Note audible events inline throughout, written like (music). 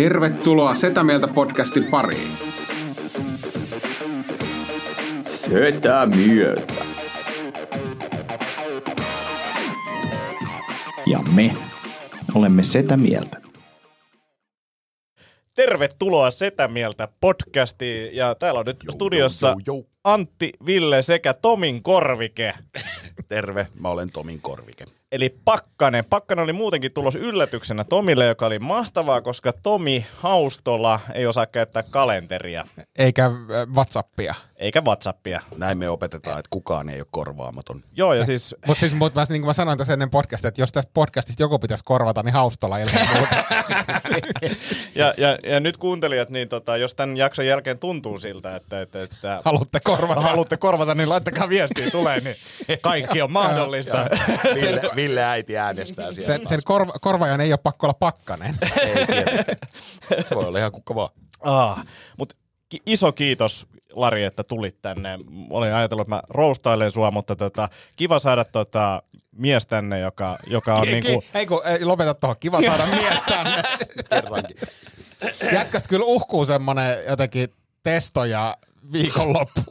Tervetuloa Setä Mieltä podcastin pariin. Setä mieltä. Ja me olemme Setä mieltä. Tervetuloa Setä Mieltä podcastiin ja täällä on nyt studiossa jou, jou. Antti, Ville sekä Tomin Korvike. (laughs) Terve, mä olen Tomin Korvike. Eli Pakkanen. Pakkanen oli muutenkin tulos yllätyksenä Tomille, joka oli mahtavaa, koska Tomi Haustola ei osaa käyttää kalenteria, eikä äh, Whatsappia. eikä Whatsappia. Näin me opetetaan, että kukaan ei ole korvaamaton. Joo, ja siis Mutta siis, mut, mä, niin kuin mä sanoin tässä ennen podcastia, että jos tästä podcastista joku pitäisi korvata, niin haustolla (laughs) ilman ja, ja, ja nyt kuuntelijat, niin tota, jos tämän jakson jälkeen tuntuu siltä, että, että, että Haluatte korvata. haluatte korvata, niin laittakaa viestiä tulee, niin kaikki on mahdollista. (laughs) Ville äiti äänestää siellä. Sen, sen korva, korvaajan ei ole pakko olla pakkanen. (laughs) Ei. Se voi olla ihan kuka vaan. Ah, mutta ki- iso kiitos Lari, että tulit tänne. Olin ajatellut, että mä roustailen sua, mutta tota, kiva saada tota, mies tänne, joka, joka on niinku... Ei kun, ei, lopeta tuohon. Kiva saada (laughs) mies tänne. Kerrankin. Jätkästä kyllä uhkuu semmonen jotenkin testo ja viikonloppu. (laughs)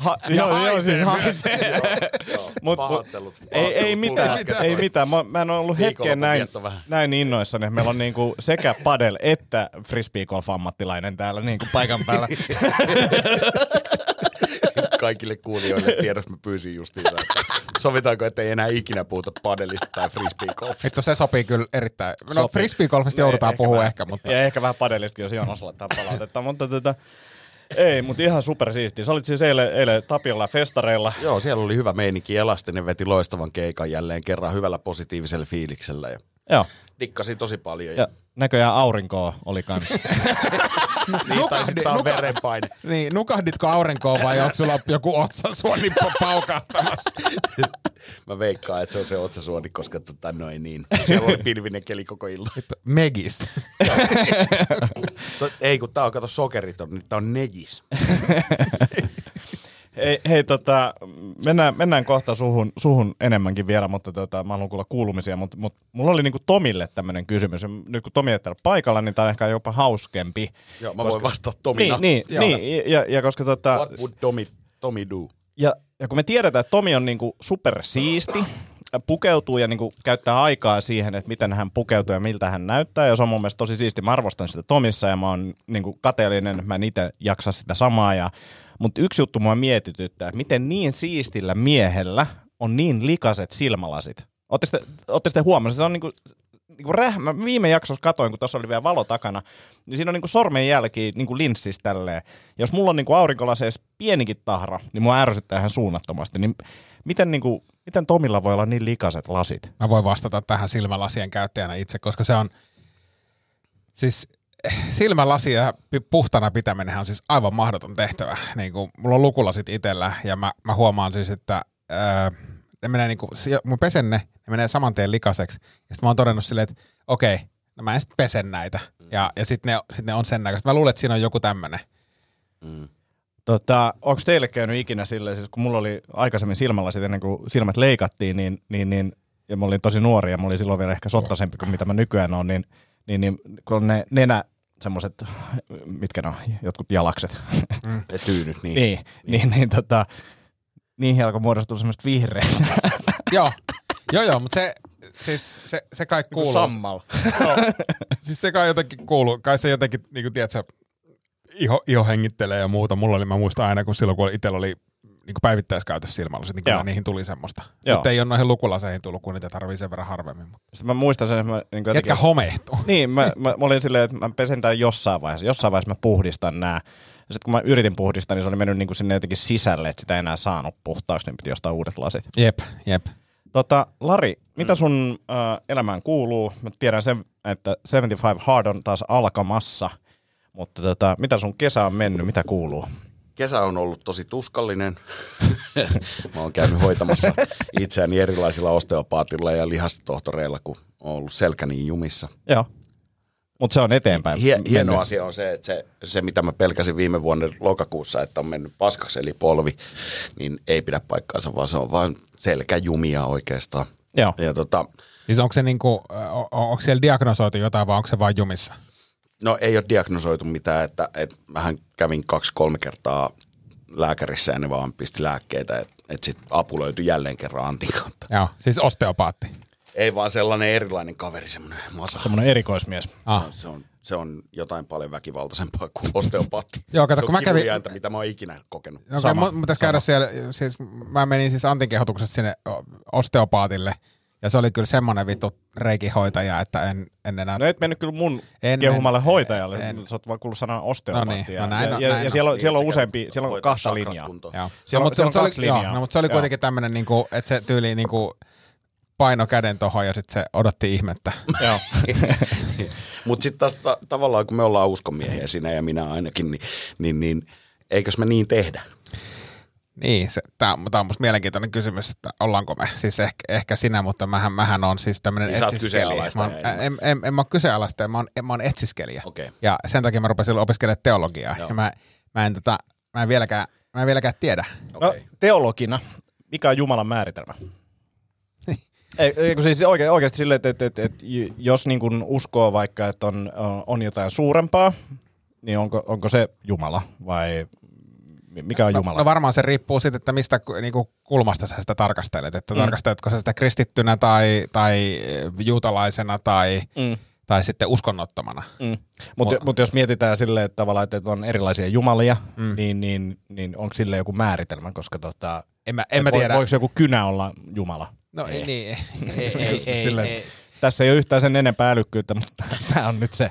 Ha, Ja joo, joo, haisee siis myös. haisee. (laughs) Joo, Mut- pahoittelut. Ei, ei mitään, ei mitään. Mä, mä en ole ollut hetken näin, näin innoissani. että Meillä on niinku sekä padel että frisbee golf ammattilainen täällä niinku paikan päällä. (laughs) Kaikille kuulijoille tiedossa mä pyysin justiinsa, että sovitaanko, että ei enää ikinä puhuta padelista tai frisbeegolfista. Se sopii kyllä erittäin. No frisbeegolfista joudutaan puhua vähän- ehkä, mutta Ja ehkä vähän padelistakin, jos Joonas laittaa palautetta. mutta tota, ei, mutta ihan super siistiä. Sä olit siis eilen, eilen Tapiolla festareilla. Joo, siellä oli hyvä meininki. Elastinen veti loistavan keikan jälleen kerran hyvällä positiivisella fiiliksellä. Ja Joo. dikkasin tosi paljon. Ja näköjään aurinkoa oli kanssa. (laughs) niin, tää on verenpaine. niin, nukahditko aurinkoon vai onko sulla joku otsansuoni (laughs) paukahtamassa? Mä veikkaan, että se on se otsasuoni, koska tota noin niin. Siellä oli pilvinen keli koko ilta. Megistä. To- (laughs) Ei kun tää on, kato sokerit on, nyt tää on negis. Hei, hei tota, mennään, mennään kohta suhun, suhun enemmänkin vielä, mutta tota, mä haluan kuulla kuulumisia, mutta, mutta mulla oli niinku Tomille tämmöinen kysymys. Ja Nyt kun Tomi ei täällä paikalla, niin tää on ehkä jopa hauskempi. Joo, mä voin vastata Tomina. Niin, niin, niin ja, ja koska tota, What would Tommy, Tommy do? Ja, ja kun me tiedetään, että Tomi on niinku supersiisti, pukeutuu ja niinku käyttää aikaa siihen, että miten hän pukeutuu ja miltä hän näyttää. Ja se on mun mielestä tosi siisti. Mä arvostan sitä Tomissa ja mä oon niinku kateellinen, että mä en itse jaksa sitä samaa. Ja, mutta yksi juttu mua mietityttää, että miten niin siistillä miehellä on niin likaset silmälasit. Ootte sitten huomannut, se on niinku, niinku räh, mä viime jaksossa katoin, kun tuossa oli vielä valo takana, niin siinä on niinku sormenjälki niinku linssissä tälleen. Jos mulla on niinku aurinkolaseissa pienikin tahra, niin mua ärsyttää ihan suunnattomasti. Niin miten, niinku, miten Tomilla voi olla niin likaset lasit? Mä voin vastata tähän silmälasien käyttäjänä itse, koska se on, siis silmälasia puhtana pitäminen on siis aivan mahdoton tehtävä. Niin kuin, mulla on lukulasit itsellä ja mä, mä huomaan siis, että ää, ne menee niin kuin, mun pesen ne, ne menee saman tien likaseksi. Ja sitten mä oon todennut silleen, että okei, no mä en sit pesen näitä. Ja, ja sitten ne, sit ne on sen näköistä. Mä luulen, että siinä on joku tämmönen. Tota, Onko teille käynyt ikinä silleen, siis kun mulla oli aikaisemmin silmälasit ennen kuin silmät leikattiin, niin, niin, niin ja mä olin tosi nuori ja mä olin silloin vielä ehkä sottasempi kuin mitä mä nykyään on, niin, niin, niin kun on ne nenä semmoiset, mitkä ne on, jotkut jalakset, Ne tyynyt, niin. niin, niin, niin tota, niihin alkoi muodostua semmoista vihreät. (laughs) joo, joo, joo, mutta se, siis se, se kai kuuluu. Sammal. Siis se kai jotenkin kuuluu, kai se jotenkin, niin kuin tiedätkö, iho, iho hengittelee ja muuta. Mulla oli, mä muistan aina, kun silloin kun itsellä oli niin päivittäiskäytössä silmälasit, niin kyllä niihin tuli semmoista. Joo. Nyt ei ole noihin lukulaseihin tullut, kun niitä tarvii sen verran harvemmin. Sitten mä muistan sen, että mä niin Ketkä homehtuu. Niin, mä, mä, mä olin silleen, että mä pesen tämän jossain vaiheessa. Jossain vaiheessa mä puhdistan nämä. Sitten kun mä yritin puhdistaa, niin se oli mennyt niin kuin sinne jotenkin sisälle, että sitä ei enää saanut puhtaaksi, niin piti ostaa uudet lasit. Jep, jep. Tota, Lari, mitä sun äh, elämään kuuluu? Mä tiedän sen, että 75 Hard on taas alkamassa, mutta tota, mitä sun kesä on mennyt, mitä kuuluu? Kesä on ollut tosi tuskallinen. (laughs) Mä oon käynyt hoitamassa itseäni erilaisilla osteopaatilla ja lihastohtoreilla, kun on ollut selkäni jumissa. Joo. Mutta se on eteenpäin. Hie, hieno mennyt. asia on se, että se, se, mitä mä pelkäsin viime vuonna lokakuussa, että on mennyt paskaksi eli polvi, niin ei pidä paikkaansa, vaan se on vain selkäjumia oikeastaan. Joo. Ja tota, Siis onko se niinku, onko siellä diagnosoitu jotain vai onko se vain jumissa? No ei ole diagnosoitu mitään, että, että mähän kävin kaksi-kolme kertaa lääkärissä ja ne vaan pisti lääkkeitä, että, että sit apu löytyi jälleen kerran Antin kautta. Joo, siis osteopaatti. Ei vaan sellainen erilainen kaveri, semmoinen masa. Semmoinen erikoismies. Ah. Se, on, se, on, se on jotain paljon väkivaltaisempaa kuin osteopaatti. Joo, kato, se kun mä on kävin- kivuliainta, mitä mä oon ikinä kokenut. No, okay, mun pitäisi käydä siellä, siis mä menin siis Antin kehotuksesta sinne osteopaatille, ja se oli kyllä semmoinen vittu reikihoitaja, että en, en enää... No et mennyt kyllä mun En- kehumalle en- hoitajalle, en- sä oot vaan kuullut sanan osteopaatti. No niin, ja, no näin ja, on, ja, näin ja siellä on, siellä on useampi, siellä on kahta linjaa. Joo. Siellä no, on- mutta siellä on se, kaksi oli, joo, linjaa. no, mutta se oli kuitenkin tämmöinen, niinku, että se tyyli niinku, paino käden tohon ja sitten se odotti ihmettä. (laughs) Joo. (laughs) Mutta sitten taas ta- tavallaan, kun me ollaan uskonmiehiä, sinä ja minä ainakin, niin, niin, niin eikös me niin tehdä? Niin, se, tämä on, tää on musta mielenkiintoinen kysymys, että ollaanko me, siis ehkä, ehkä sinä, mutta mähän, mähän on siis tämmöinen Niin etsiskelijä. Mä oon- en, en, en, mä oon kyseenalaistaja, mä oon, mä oon etsiskelijä. Okei. Ja sen takia mä rupesin opiskelemaan teologiaa. Joo. Ja mä, mä, en, tota, mä, en vieläkään, mä en vieläkään tiedä. No, Okei. teologina, mikä on Jumalan määritelmä? (laughs) ei, ei, kun siis oikein, oikeasti silleen, että, että, että, että jos niin kuin uskoo vaikka, että on, on jotain suurempaa, niin onko, onko se Jumala vai mikä on Jumala? No varmaan se riippuu siitä, että mistä niinku, kulmasta sä sitä tarkastelet. Että mm. tarkasteletko sä sitä kristittynä tai, tai juutalaisena tai, Mm. tai sitten uskonnottomana. Mm. Mutta Mut- mut jos mietitään silleen, että tavallaan, että on erilaisia jumalia, mm. niin, niin, niin onko sille joku määritelmä, koska tota, En mä, en mä tiedä. Voiko joku kynä olla Jumala? No ei, niin, (laughs) ei, ei, ei, Silleen, ei, Tässä ei ole yhtään sen enempää älykkyyttä, mutta (laughs) tämä on nyt se.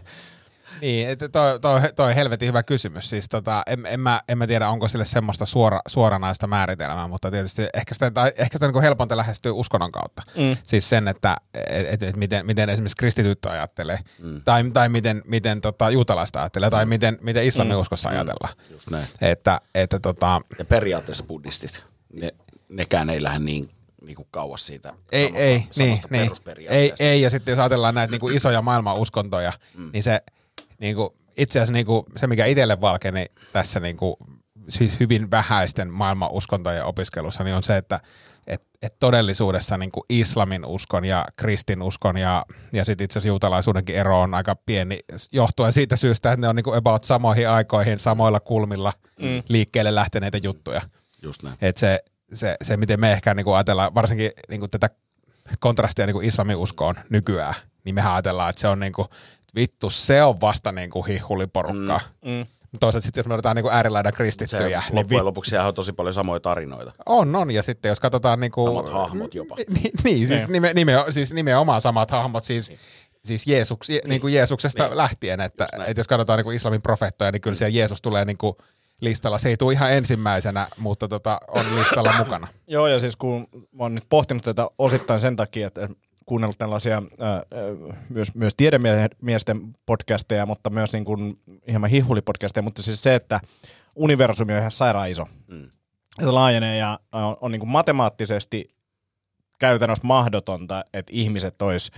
Niin, toi, toi, toi helvetin hyvä kysymys. Siis tota, en, en, mä, en mä tiedä, onko sille semmoista suora, suoranaista määritelmää, mutta tietysti ehkä sitä, tai ehkä sitä niin helponta lähestyy uskonnon kautta. Mm. Siis sen, että et, et, et miten, miten esimerkiksi kristityt ajattelee, mm. tai, tai miten, miten tota, juutalaista ajattelee, tai miten, miten islamin uskossa ajatellaan. Just näin. Että, että tota, Ja periaatteessa buddhistit, ne, nekään ei lähde niin, niin kuin kauas siitä ei, samasta, ei, niin, samasta niin, ei, perusperiaatteesta. ei, ja sitten jos ajatellaan näitä niin kuin isoja maailmanuskontoja, mm. niin se niin kuin, itse asiassa niin kuin, se, mikä itselle valkeni tässä niin kuin, siis hyvin vähäisten maailmanuskontojen opiskelussa, niin on se, että et, et todellisuudessa niin kuin islamin uskon ja kristinuskon ja, ja sitten itse asiassa juutalaisuudenkin ero on aika pieni johtuen siitä syystä, että ne on niin kuin about samoihin aikoihin, samoilla kulmilla mm. liikkeelle lähteneitä juttuja. Just näin. Että se, se, se, miten me ehkä niin kuin ajatellaan, varsinkin niin kuin tätä kontrastia niin kuin islamin uskoon nykyään, niin mehän ajatellaan, että se on niin kuin, vittu, se on vasta niin kuin hihuliporukkaa. Mm. Mm. Toisaalta sitten jos me otetaan niin kuin äärilaidan Se, kristittyjä, niin loppujen vittu, lopuksi on tosi paljon samoja tarinoita. on, on. Ja sitten jos katsotaan niin kuin, Samat hahmot jopa. (laughs) Niin, niin siis, nime, nime, siis nimenomaan samat hahmot, siis, niin. siis, Jeesuks, niin. Niin kuin Jeesuksesta niin. lähtien, että, että jos katsotaan niin kuin islamin profeettoja, niin kyllä siellä Jeesus tulee niin kuin listalla. Se ei tule ihan ensimmäisenä, mutta tota, on listalla (coughs) mukana. Joo, ja siis kun mä oon nyt pohtinut tätä osittain sen takia, että kuunnellut tällaisia ää, ää, myös, myös tiedemiesten podcasteja, mutta myös niin kuin hieman hihulipodcasteja, mutta siis se, että universumi on ihan sairaan iso. Mm. Se laajenee ja on, on niin kuin matemaattisesti käytännössä mahdotonta, että ihmiset olisi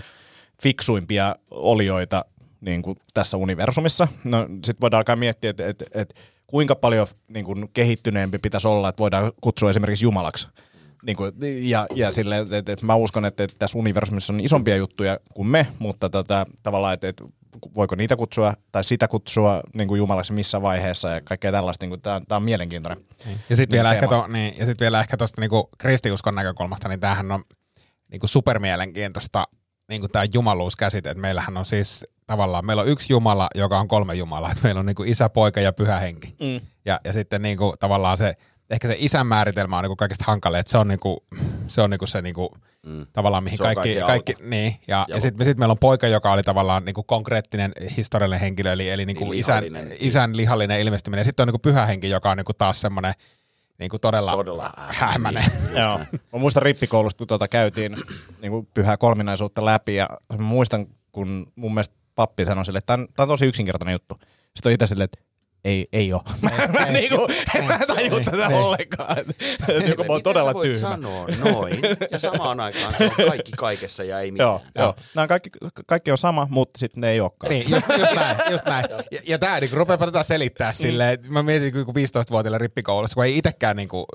fiksuimpia olioita niin kuin tässä universumissa. No sitten voidaan alkaa miettiä, että, että, että kuinka paljon niin kuin kehittyneempi pitäisi olla, että voidaan kutsua esimerkiksi Jumalaksi. Niin kuin, ja, ja sille, että, että, että mä uskon, että, että tässä universumissa on isompia juttuja kuin me, mutta tota, tavallaan, että, että voiko niitä kutsua tai sitä kutsua niin kuin Jumalaksi missä vaiheessa ja kaikkea tällaista. Niin tämä, tämä on mielenkiintoinen. Ja sitten vielä, Niin, ehkä to, niin, ja sit vielä ehkä tuosta niinku kristiuskon näkökulmasta, niin tämähän on niinku supermielenkiintoista niinku tämä jumaluuskäsite. että meillähän on siis tavallaan, meillä on yksi Jumala, joka on kolme Jumalaa. Et meillä on niinku isä, poika ja pyhä henki. Mm. Ja, ja sitten niinku, tavallaan se, ehkä se isän määritelmä on niinku kaikista hankala, että se on niinku, se, on niinku se niinku, mm. tavallaan mihin kaikki, kaikki kaikki, niin, ja, Ja ja sitten sit meillä on poika, joka oli tavallaan niinku konkreettinen historiallinen henkilö, eli, eli niinku Niin, isän, lihallinen. isän lihallinen ilmestyminen. Ja sitten on niinku pyhä henki, joka on niinku taas semmoinen niinku todella, Todella hämänen. Joo. Mä muistan rippikoulusta, kun tuota käytiin niin kuin pyhää kolminaisuutta läpi ja muistan, kun mun mielestä pappi sanoi sille, että tämä on tosi yksinkertainen juttu. Sitten on itse silleen, että ei, ei ole. (laughs) Mä, mä, ei, niinku, en mä ei, taju ei, tätä ei. ollenkaan. Et (laughs) Joku mä oon todella sä voit tyhmä. sanoa noin, ja samaan aikaan se on kaikki kaikessa ja ei mitään. Joo, joo. Nämä kaikki, kaikki on sama, mutta sitten ne ei olekaan. Niin, just, just näin, just näin. Ja, ja tämä niin rupeaa tätä selittää silleen, että mä mietin kun 15-vuotiailla rippikoulussa, kun ei itsekään niin kuin,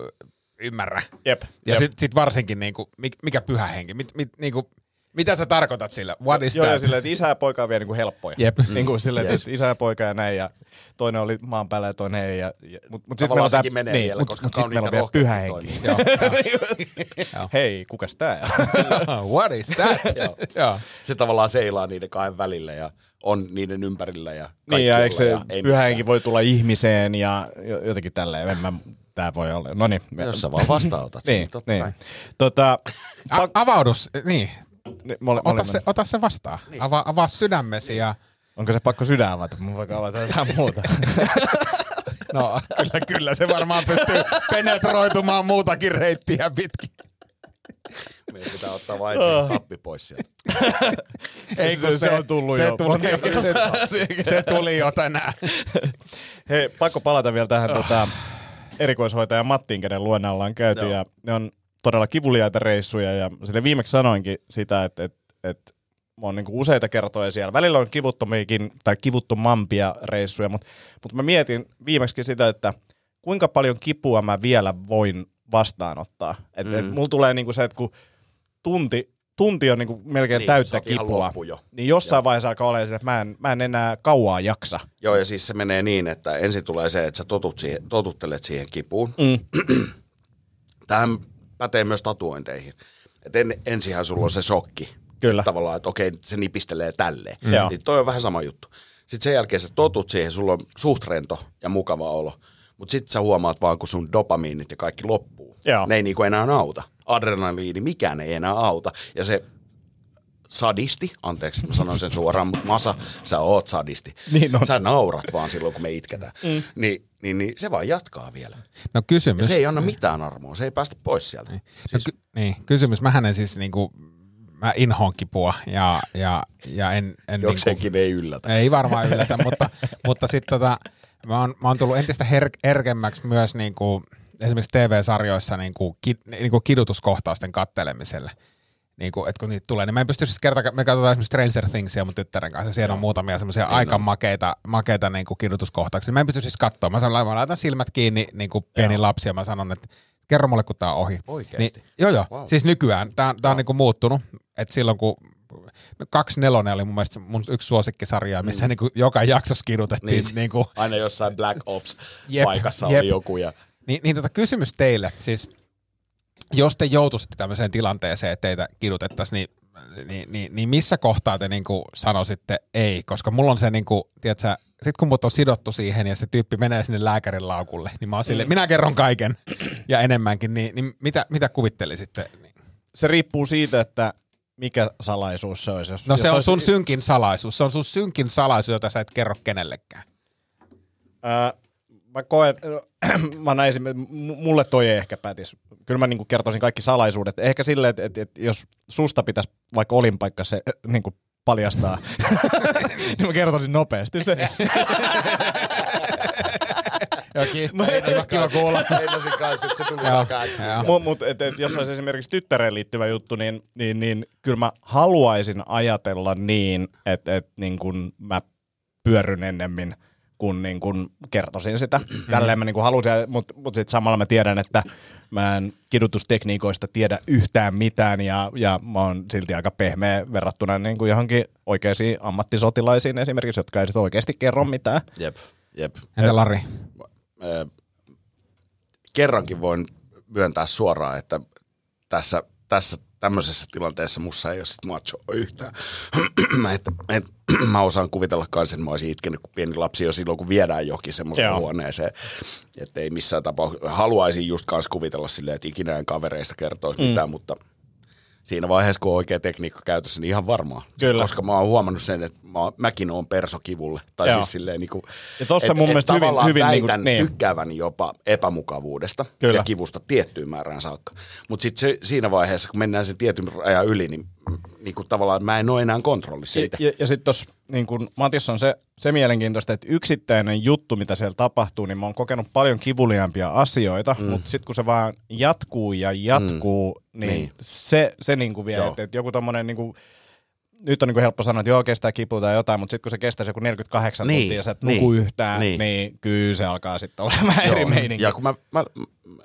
ymmärrä. Jep. Ja jep. sitten sit varsinkin, niinku, mik- mikä pyhä henki, mit, mit, niinku, mitä sä tarkoitat sillä? What is Joo, that? silleen, että isä ja poika on vielä niin kuin helppoja. Jep. (laughs) Niin kuin silleen, Yes. että isä ja poika ja näin, ja toinen oli maan päällä ja toinen ei. Ja, ja, mutta mut sitten meillä on tää, menee niin, vielä, mut, koska mut sit meillä on vielä kauniita pyhä henki. Joo, (laughs) Hei, kukas tää? (laughs) What is that? Joo. Se tavallaan seilaa niiden kahden välillä ja on niiden ympärillä ja niin, ja eikö se ja ei pyhä henki voi tulla ihmiseen ja jo- jotenkin tälleen. En mä, tää voi olla. No niin. Jos sä vaan vastaanotat Niin, totta niin. kai. Tota, A- avaudus, niin. Niin, mä olen- mä Ota se, ota se vastaan. Niin. Avaa, avaa sydämesi ja... Onko se pakko sydän avata? Mun vaikka avata jotain muuta. (laughs) No kyllä, kyllä se varmaan pystyy penetroitumaan muutakin reittiä pitkin. Meidän pitää ottaa vain ensin tappi pois sieltä. (laughs) Ei, kun se- se on tullut se jo Tuli, monta se, se tuli jo tänään. (laughs) Hei, pakko palata vielä tähän tota, erikoishoitaja Mattiin, kenen luona ollaan käyty. Joo. Ja ne on todella kivuliaita reissuja. Ja sille viimeksi sanoinkin sitä, että, että, että mä oon niinku useita kertoja siellä. Välillä on kivuttomiakin tai kivuttomampia reissuja, mutta, mutta mä mietin viimeksi sitä, että kuinka paljon kipua mä vielä voin vastaanottaa. Et, mm. et mulla tulee niinku se, että kun tunti, tunti on niinku melkein Niin, täyttä kipua, jo. niin jossain Joo. vaiheessa alkaa olemaan että mä en, mä en enää kauaa jaksa. Joo, ja siis se menee niin, että ensin tulee se, että sä totut siihen, totuttelet siihen kipuun. Mm. Tähän pätee myös tatuointeihin. Et en, ensinhän sulla on se shokki. Kyllä. Tavallaan, että okei, se nipistelee tälleen. Mm. Niin toi on vähän sama juttu. Sitten sen jälkeen sä totut siihen, sulla on suht rento ja mukava olo. Mutta sitten sä huomaat vaan, kun sun dopamiinit ja kaikki loppuu. Joo. Ne ei niinku enää auta. Adrenaliini, mikään ei enää auta. Ja se sadisti, anteeksi, mä sanon sen suoraan, mutta Masa, sä oot sadisti. Niin on. Sä naurat vaan silloin, kun me itketään. Mm. Niin, niin, niin se vaan jatkaa vielä. No Ja kysymys. se ei anna mitään armoa, se ei päästä pois sieltä. No, Siis, ky- niin, kysymys. Mähän en siis niinku, mä inhoon kipua ja, ja, ja en, en niinku, jokseenkin ei yllätä. ei varmaan yllätä, mutta, (laughs) mutta sitten tota, mä oon, mä oon tullut entistä her- herkemmäksi myös niinku, esimerkiksi TV-sarjoissa niinku, ki, niinku kidutuskohtausten kattelemiselle. Niinku, et kun niitä tulee, niin mä en pysty siis kerta, me katsotaan esimerkiksi Stranger Thingsia mun tyttären kanssa, siellä on muutamia semmoisia aika makeita, makeita niinku kidutuskohtauksia. Mä en pysty siis katsoa, mä, sanon, mä laitan silmät kiinni niinku pieni lapsi ja mä sanon, että kerro mulle, kun tää on ohi. Oikeesti? Niin, joo, joo. Wow. Wow. Siis nykyään. Tää, tää on niinku muuttunut. Et silloin kun no, kaksi nelonen oli mun mielestä mun yksi suosikkisarja, missä mm. niinku joka jaksossa kidutettiin. Niin. Niin, niinku, Aina jossain Black Ops Jep, paikassa jep. oli joku. Ja, niin, niin tota kysymys teille. Siis jos te joutuisitte tämmöiseen tilanteeseen, että teitä kidutettaisiin, niin, niin, niin, niin missä kohtaa te niinku sanoisitte ei? Koska mulla on se, niinku, tiedätkö, sit kun mut on sidottu siihen ja se tyyppi menee sinne lääkärin laukulle, niin mä oon silleen, minä kerron kaiken (clears throat) ja enemmänkin, niin, niin mitä, mitä kuvittelisitte? se riippuu siitä, että mikä salaisuus se olisi. Jos, No jos se on olisi- sun synkin salaisuus. Se on sun synkin salaisuus, jota sä et kerro kenellekään. Ää, mä koen, (clears throat) mä näin, mulle toi ei ehkä pätis. Kyllä mä niinku kertoisin kaikki salaisuudet. Ehkä silleen, että et, et, jos susta pitäisi vaikka olinpaikka se äh, niinku paljastaa, (laughs) niin mä kertoisin nopeasti se. (laughs) Joo, kiitos. Kiva, kiva kuulla. Meinasin kanssa, että se tuli. Mut, mut, et, et, jos olisi esimerkiksi tyttäreen liittyvä juttu, niin, niin, niin kyllä mä haluaisin ajatella niin, että et, niin kun mä pyörryn ennemmin kun niin kun kertoisin sitä. Tälleen mä niin kun halusin, mutta mut sitten samalla mä tiedän, että mä en kidutustekniikoista tiedä yhtään mitään ja, ja mä oon silti aika pehmeä verrattuna niin kuin johonkin oikeisiin ammattisotilaisiin esimerkiksi, jotka ei sit oikeasti kerro mitään. Jep, jep. Entä Lari? Kerrankin voin myöntää suoraan, että tässä, tässä tämmöisessä tilanteessa mussa ei ole sit macho yhtään. (clears throat) mä, että, et, (clears throat) mä osaan kuvitella kanssa, että mä olisin itkenyt kuin pieni lapsi jo silloin, kun viedään johonkin semmoiseen Joo. huoneeseen. Että ei missään tapauksessa, haluaisin just kanssa kuvitella silleen, että ikinä en kavereista kertoisi mm. mitään, mutta siinä vaiheessa, kun on oikea tekniikka käytössä, niin ihan varmaan. Kyllä. Koska mä oon huomannut sen, että mä, mäkin oon persokivulle. Tai Joo. siis silleen niin kuin, Ja tossa mun mielestä hyvin- tavallaan hyvin niinku- väitän niin. tykkääväni jopa epämukavuudesta Kyllä. ja kivusta tiettyyn määrään saakka. Mutta sitten siinä vaiheessa, kun mennään sen tietyn rajan yli, niin, niin kuin tavallaan mä en ole enää kontrollissa siitä. Ja, ja, ja sitten tuossa niin kun Matissa on se, se mielenkiintoista, että yksittäinen juttu, mitä siellä tapahtuu, niin mä oon kokenut paljon kivuliaampia asioita, mm. mutta sitten kun se vaan jatkuu ja jatkuu, mm. niin, Niin. se, se niin kuin vie, että, että joku tommonen niin kuin, nyt on niin kuin helppo sanoa, että joo, kestää kipua tai jotain, mutta sitten kun se kestäisi joku 48 Niin, tuntia ja sä et niin, nuku yhtään, niin. niin. kyllä se alkaa sitten olemaan (laughs) eri Joo, meininki. Ja kun mä, mä,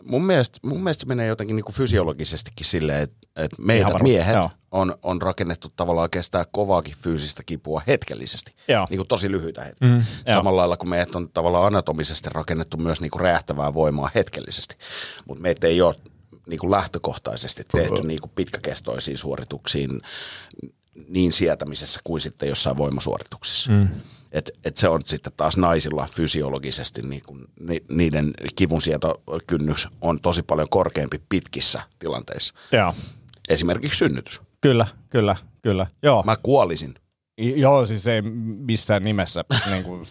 mun, mielestä, mun mielestä se menee jotenkin niin kuin fysiologisestikin silleen, että, että varmasti, miehet joo. on, on rakennettu tavallaan kestää kovaakin fyysistä kipua hetkellisesti. Joo. Niin kuin tosi lyhyitä hetkiä. Mm, Samalla lailla kuin meidät on tavallaan anatomisesti rakennettu myös niin kuin räjähtävää voimaa hetkellisesti. Mutta meitä ei ole niin kuin lähtökohtaisesti tehty niin kuin pitkäkestoisiin suorituksiin niin sietämisessä kuin sitten jossain voimasuorituksissa. Mm. Et, et se on sitten taas naisilla fysiologisesti, niin kun ni, niiden kivunsietokynnys on tosi paljon korkeampi pitkissä tilanteissa. Joo. Esimerkiksi synnytys. Kyllä, kyllä, kyllä. Joo. Mä kuolisin. I- Joo, siis ei missään nimessä. (laughs) niin kuin,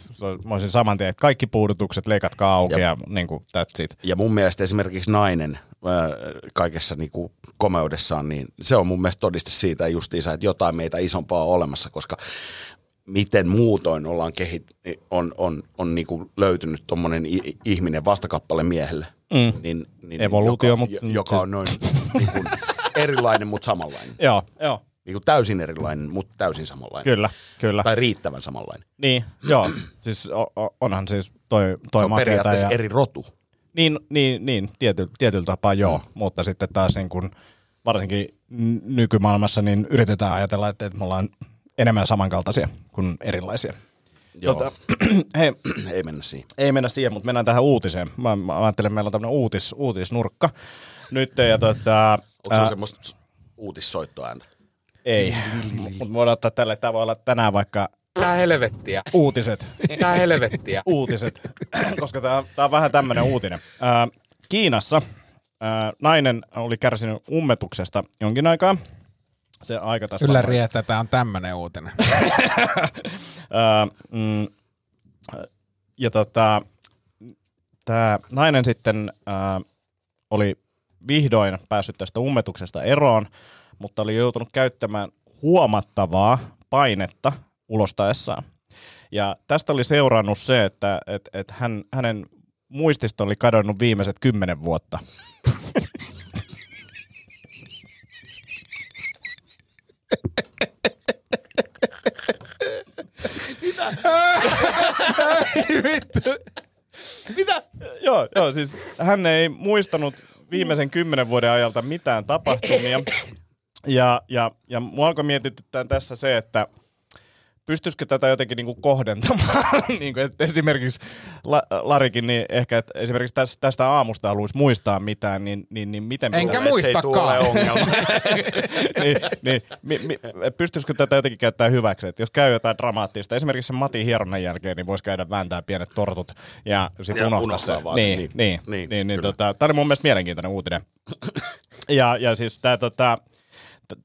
mä olisin saman tien, että kaikki puudutukset leikatkaa auki ja, Ja- niin kuin, that's it. Ja mun mielestä esimerkiksi nainen kaikessa niin kuin komeudessaan, niin se on mun mielestä todiste siitä justiinsa, että jotain meitä isompaa on olemassa, koska miten muutoin ollaan kehit, on, on, on niin kuin löytynyt tuommoinen ihminen vastakappale miehelle. Mm. Niin, niin, Evoluutio, joka, mut- jo- joka on noin niin kuin erilainen, mutta samanlainen. (laughs) Joo, joo, Niin kuin täysin erilainen, mutta täysin samanlainen. kyllä, kyllä. Tai riittävän samanlainen. Niin, joo. Siis onhan siis toi, Se toi on makeeta periaatteessa ja, eri rotu. Niin, niin, niin tiety, tietyllä tapaa joo, mm. mutta sitten taas niin kun, varsinkin nykymaailmassa niin yritetään ajatella, että, että me ollaan enemmän samankaltaisia kuin erilaisia. Joo. Tota, (clears throat) hei, (clears throat) Ei mennä siihen. ei mennä siihen, mutta mennään tähän uutiseen. Mä, mä ajattelin, että meillä on tämmöinen uutis, uutisnurkka nyt. Ja tota, Onko se ää, semmoista uutissoittoääntä? ei, (laughs) mutta voidaan ottaa tälle, olla tänään vaikka Tää helvettiä. uutiset. Tää helvettiä. uutiset, koska tämä on vähän tämmöinen uutinen. Ää, Kiinassa ää, nainen oli kärsinyt ummetuksesta jonkin aikaa. Se aika tässä Kyllä varmaan- riittää, tämä on tämmöinen uutinen. (laughs) Ää, mm, ja tota, tämä nainen sitten ää, oli vihdoin päässyt tästä ummetuksesta eroon, mutta oli joutunut käyttämään huomattavaa painetta ulostaessaan. Ja tästä oli seurannut se, että et, et hän, hänen muistista oli kadonnut viimeiset kymmenen vuotta. Mitä? Joo, joo, siis hän ei muistanut viimeisen kymmenen vuoden ajalta mitään tapahtumia. Ja, ja, ja mua alkoi mietityttää tässä se, että pystyisikö tätä jotenkin niinku kohdentamaan. (laughs) niinku, että esimerkiksi La, Larikin, niin ehkä että esimerkiksi tästä, tästä aamusta haluaisi muistaa mitään, niin, niin, niin miten... Enkä pitäisi- muistakaan. (laughs) niin, niin, mi, mi, pystyisikö tätä jotenkin käyttää hyväksi? Että jos käy jotain dramaattista, esimerkiksi sen Matin hieronnan jälkeen, niin voisi käydä vääntää pienet tortut ja sitten unohtaa unohtaa se. vaan se, Niin, niin. niin, niin, Niin, niin, niin tota, tämä oli mun mielestä mielenkiintoinen uutinen. Ja, ja siis tämä tota,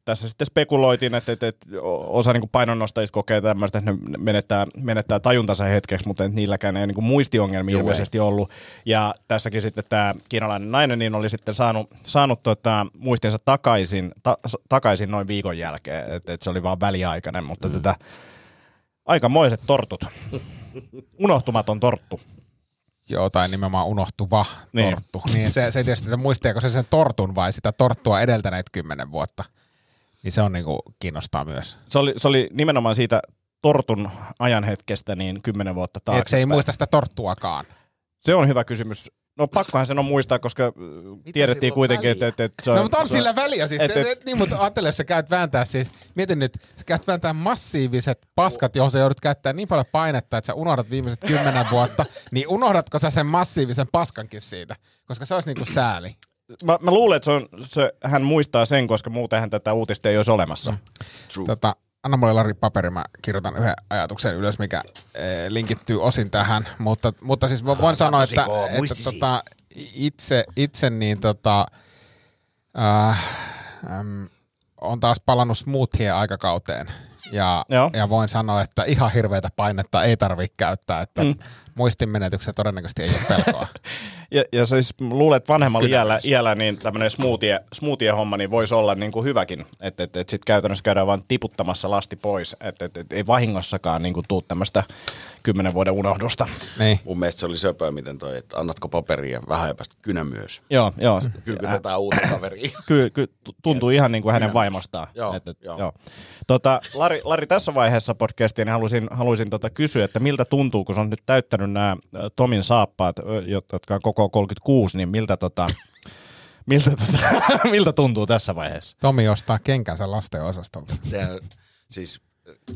tässä sitten spekuloitiin, että, että, että osa niin painonnostajista kokee tämmöistä, että ne menettää, menettää tajuntansa hetkeksi, mutta niilläkään ei niin muistiongelmia Juu, ilmeisesti ollut. Ja tässäkin sitten tämä kiinalainen nainen niin oli sitten saanut, saanut tota, muistinsa takaisin, ta, takaisin noin viikon jälkeen, että, että se oli vaan väliaikainen, mutta mm. tätä aikamoiset tortut. Unohtumaton torttu. Joo, tai nimenomaan unohtuva Niin. torttu. Niin se, se tietysti, että muistiako se sen tortun vai sitä torttua edeltäneet kymmenen vuotta. Niin se on niinku kiinnostaa myös. Se oli, se oli nimenomaan siitä tortun ajanhetkestä niin kymmenen vuotta taakse. Et se ei muista sitä torttuakaan. Se on hyvä kysymys. No pakkohan sen on muistaa, koska äh, tiedettiin kuitenkin, että, että, että se on... No mutta on se sillä väliä siis. et- Et, et, et, niin, mutta ajattele, jos sä käyt vääntää siis, mieti nyt, sä käyt vääntää massiiviset paskat, johon sä joudut käyttämään niin paljon painetta, että sä unohdat viimeiset kymmenen vuotta, niin unohdatko sä sen massiivisen paskankin siitä? Koska se olisi niinku sääli. Mä, mä luulen, että se on, se, hän muistaa sen, koska muutenhan tätä uutista ei olisi olemassa. Mm. True. Tota, anna mulle Lari paperi, mä kirjoitan yhden ajatuksen ylös, mikä e, linkittyy osin tähän, mutta, mutta siis mä voin sanoa, että, että tota, itse, itse niin tota, äh, äm, on taas palannut smoothien aikakauteen. Ja, Joo. ja voin sanoa, että ihan hirveätä painetta ei tarvitse käyttää, että mm. muistinmenetyksiä todennäköisesti ei ole pelkoa. (laughs) Ja, ja siis luulen, että vanhemmalla iällä, iällä niin tämmöinen smoothie, smoothie-homma niin voisi olla niin kuin hyväkin. Että et, et sitten käytännössä käydään vain tiputtamassa lasti pois. Että et, et, ei vahingossakaan niin kuin tuu tämmöistä kymmenen vuoden unohdusta. Niin. Mun mielestä se oli söpöä, miten toi, että annatko paperia vähän ja päästä kynä myös. Joo, joo. Kyykytetään uutta kaveria. Kyllä, (laughs) ky, tuntuu ihan niin kuin hänen vaimostaan. Joo, et, et, joo. joo. Tota, Lari, Lari, tässä vaiheessa podcastia niin halusin, halusin tota kysyä, että miltä tuntuu, kun on nyt täyttänyt nämä Tomin saappaat, jotka on koko 36, niin miltä, tota, (laughs) miltä, tota, (laughs) miltä tuntuu tässä vaiheessa? Tomi ostaa kenkänsä lasten osastolta. Siis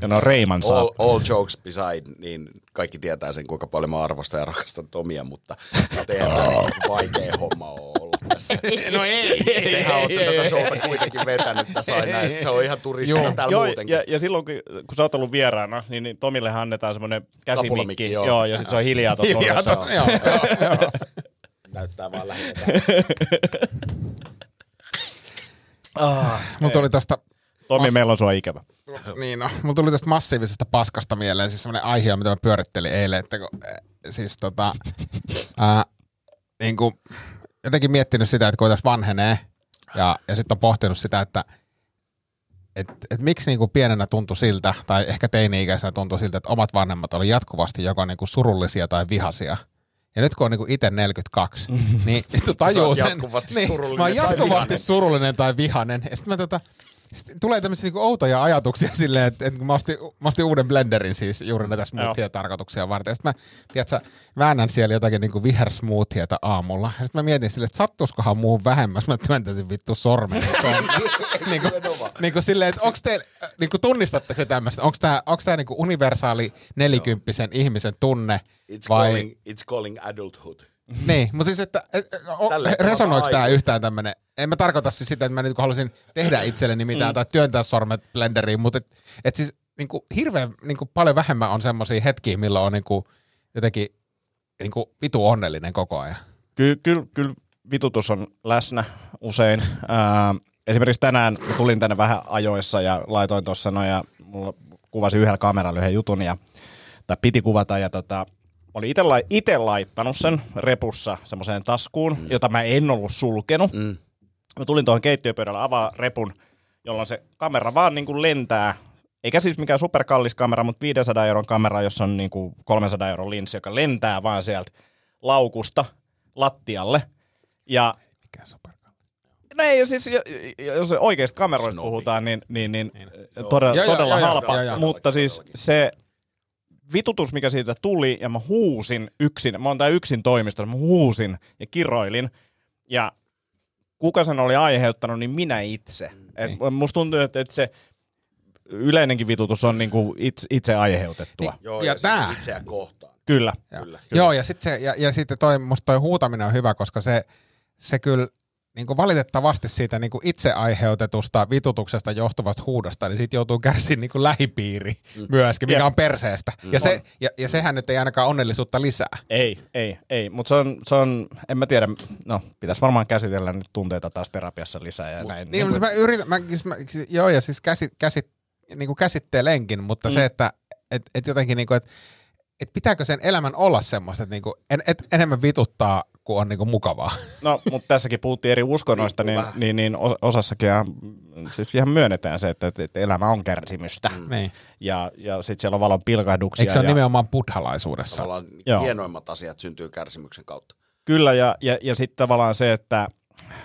Ja no Reiman all, saappaat. all jokes beside, niin kaikki tietää sen, kuinka paljon mä arvostan ja rakastan Tomia, mutta teidän oh. vaikea homma on ollut tässä. (laughs) No ei, ei, Tehän olette tätä showta kuitenkin vetänyt tässä aina, että se on ihan turistina täällä Joo, muutenkin. ja, ja silloin kun, kun sä oot ollut vieraana, niin, niin Tomille annetaan semmoinen käsimikki, joo. joo. joo, ja sitten se on hiljaa tuossa Hiljaa tossa, joo, joo, joo. Näyttää vaan lähinnä. Mulla tuli tosta, Tomi, Mas- meillä on sua ikävä. niin no, mulla tuli tästä massiivisesta paskasta mieleen, siis semmoinen aihe, mitä mä pyörittelin eilen, että kun, eh, siis tota, (laughs) ää, niin kuin, jotenkin miettinyt sitä, että kun tässä vanhenee, ja, ja sitten on pohtinut sitä, että et, et miksi niinku pienenä tuntui siltä, tai ehkä teini-ikäisenä tuntui siltä, että omat vanhemmat oli jatkuvasti joko niinku surullisia tai vihasia. Ja nyt kun on niinku itse 42, (laughs) niin vittu tajuu sen. jatkuvasti niin, surullinen mä oon tai jatkuvasti vihainen. surullinen tai vihanen. Ja sitten mä tota, sit tulee tämmöisiä niinku outoja ajatuksia (laughs) silleen, että, että mä ostin, mä ostin uuden blenderin siis juuri näitä smoothie-tarkoituksia varten. Ja sitten mä, tiedätkö, väännän siellä jotakin niinku vihersmoothieta aamulla. Ja sitten mä mietin silleen, että sattuskohan muuhun vähemmän, jos mä työntäisin vittu sormen. niin kuin, niin kuin silleen, että onko te, niin kuin tunnistatte se tämmöistä, onko tämä onks tää niinku universaali nelikymppisen ihmisen tunne It's, vai... calling, it's calling adulthood. Niin, mutta siis, että et, o, resonoiko tämä yhtään tämmöinen, en mä tarkoita siis sitä, että mä nyt haluaisin tehdä itselleni mitään mm. tai työntää sormet blenderiin, mutta et, et siis niin kuin, hirveän niin kuin, paljon vähemmän on semmoisia hetkiä, milloin on niin kuin, jotenkin niin kuin, vitu onnellinen koko ajan. Kyllä, kyllä, kyllä vitutus on läsnä usein. Ää, esimerkiksi tänään tulin tänne vähän ajoissa ja laitoin tuossa noin ja mulla kuvasin yhdellä kameralla yhden jutun ja, tai piti kuvata ja tota, oli itse, lai, ite laittanut sen repussa semmoiseen taskuun, mm. jota mä en ollut sulkenut. Mm. Mä tulin tuohon keittiöpöydällä avaa repun, jolloin se kamera vaan niin kuin lentää. Eikä siis mikään superkallis kamera, mutta 500 euron kamera, jossa on niin kuin 300 euron linssi, joka lentää vaan sieltä laukusta lattialle. Ja Mikä superkalli. no ei, siis jo- jo- jos oikeista kameroista Snobi. puhutaan, niin, niin, niin todella, Joo, joo, todella joo, joo, halpa. joo, joo. Mutta siis se vitutus, mikä siitä tuli, ja mä huusin yksin, mä oon tää yksin toimistossa, mä huusin ja kiroilin, ja kuka sen oli aiheuttanut, niin minä itse. Et Niin. musta tuntuu, että, että se yleinenkin vitutus on niinku itse, itse aiheutettua. Niin. Joo, Ja ja, tää. se itseään kohtaan. Kyllä. Joo, Kyllä. Joo ja sitten se, ja, ja sitten toi, musta toi huutaminen on hyvä, koska se, se kyllä niin kuin valitettavasti siitä niin kuin itse aiheutetusta vitutuksesta johtuvasta huudosta, niin siitä joutuu kärsimään niin kuin lähipiiri mm. myöskin, mikä Jep. on perseestä. Mm. Ja, se, ja, ja sehän nyt ei ainakaan onnellisuutta lisää. Ei, ei, ei. Mutta se on, se on, en mä tiedä, no pitäisi varmaan käsitellä nyt tunteita taas terapiassa lisää ja näin. Niin, niin mä yritän, mä, siis mä, siis- joo ja siis käsit, käsit, niin kuin käsittelenkin, mutta mm. se, että et, et jotenkin niin kuin, että et pitääkö sen elämän olla semmoista, että niinku, en, et, enemmän vituttaa kuin on niinku mukavaa. No, mutta tässäkin puhuttiin eri uskonnoista, niin, niin, niin os- osassakin ihan, siis ihan myönnetään se, että, että elämä on kärsimystä. Mm. Niin. Ja, ja sitten siellä on valon pilkahduksia. Eikö se ole ja, nimenomaan buddhalaisuudessa? Tavallaan Joo. hienoimmat asiat syntyy kärsimyksen kautta. Kyllä, ja, ja, ja sitten tavallaan se, että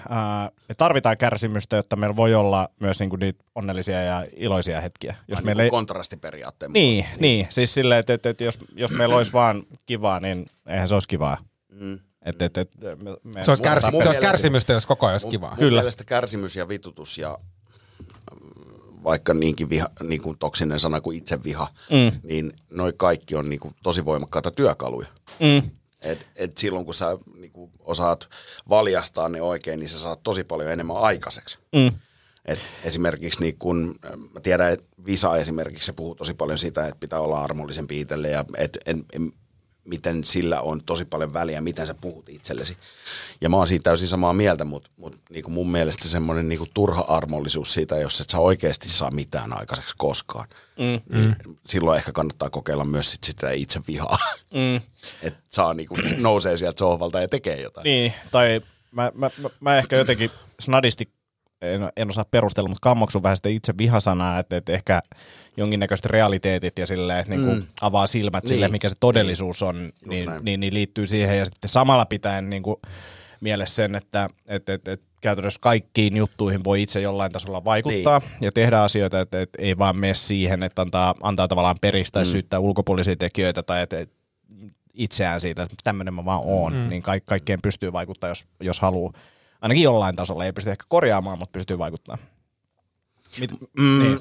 ää, me tarvitaan kärsimystä, jotta meillä voi olla myös niinku niitä onnellisia ja iloisia hetkiä. Jos Jos meillä niin ei, kontrastiperiaatteen niin, niin, siis silleen, että, että, että jos, jos meillä olisi vaan kivaa, niin eihän se olisi kivaa. Mm. Et, et, et, me, me Se olisi, kärsi, se olisi kärsimystä, jos koko ajan olisi Mun, kivaa. mun Kyllä. mielestä kärsimys ja vitutus ja mm, vaikka niinkin viha, niin kuin toksinen sana kuin itseviha, Mm. niin noi kaikki on niin kuin tosi voimakkaita työkaluja. Mm, Et, et silloin kun sä niin kuin osaat valjastaa ne oikein, niin sä saat tosi paljon enemmän aikaiseksi. mm, Et esimerkiksi niin kun, mä tiedän, että Visa esimerkiksi se puhuu tosi paljon sitä, että pitää olla armollisempi itselle ja et, en, en, miten sillä on tosi paljon väliä, miten sä puhut itsellesi. Ja mä oon siitä täysin samaa mieltä, mutta, mutta niin kuin mun mielestä semmoinen niin kuin turha armollisuus siitä, jos et sä oikeasti saa mitään aikaiseksi koskaan, mm. niin silloin ehkä kannattaa kokeilla myös sit sitä itse vihaa. Mm. (laughs) että saa niin kuin, nousee sieltä sohvalta ja tekee jotain. Niin, tai mä, mä, mä, mä ehkä jotenkin snadisti, en, en osaa perustella, mutta kammoksun vähän sitä itse vihasanaa, että, että ehkä jonkinnäköiset realiteetit ja silleen, että niinku Mm. avaa silmät Niin. sille, mikä se todellisuus on, niin, niin, niin, liittyy siihen. Ja sitten samalla pitäen niinku mielessä sen, että et, et, et käytännössä kaikkiin juttuihin voi itse jollain tasolla vaikuttaa niin. ja tehdä asioita, että et ei vaan mene siihen, että antaa, antaa tavallaan peristä Mm. syyttää ulkopuolisia tekijöitä tai että et itseään siitä, että tämmöinen mä vaan oon, mm. niin ka- kaikkeen pystyy vaikuttaa, jos, jos haluaa. Ainakin jollain tasolla, ei pysty ehkä korjaamaan, mutta pystyy vaikuttaa. Mit, Mm, niin.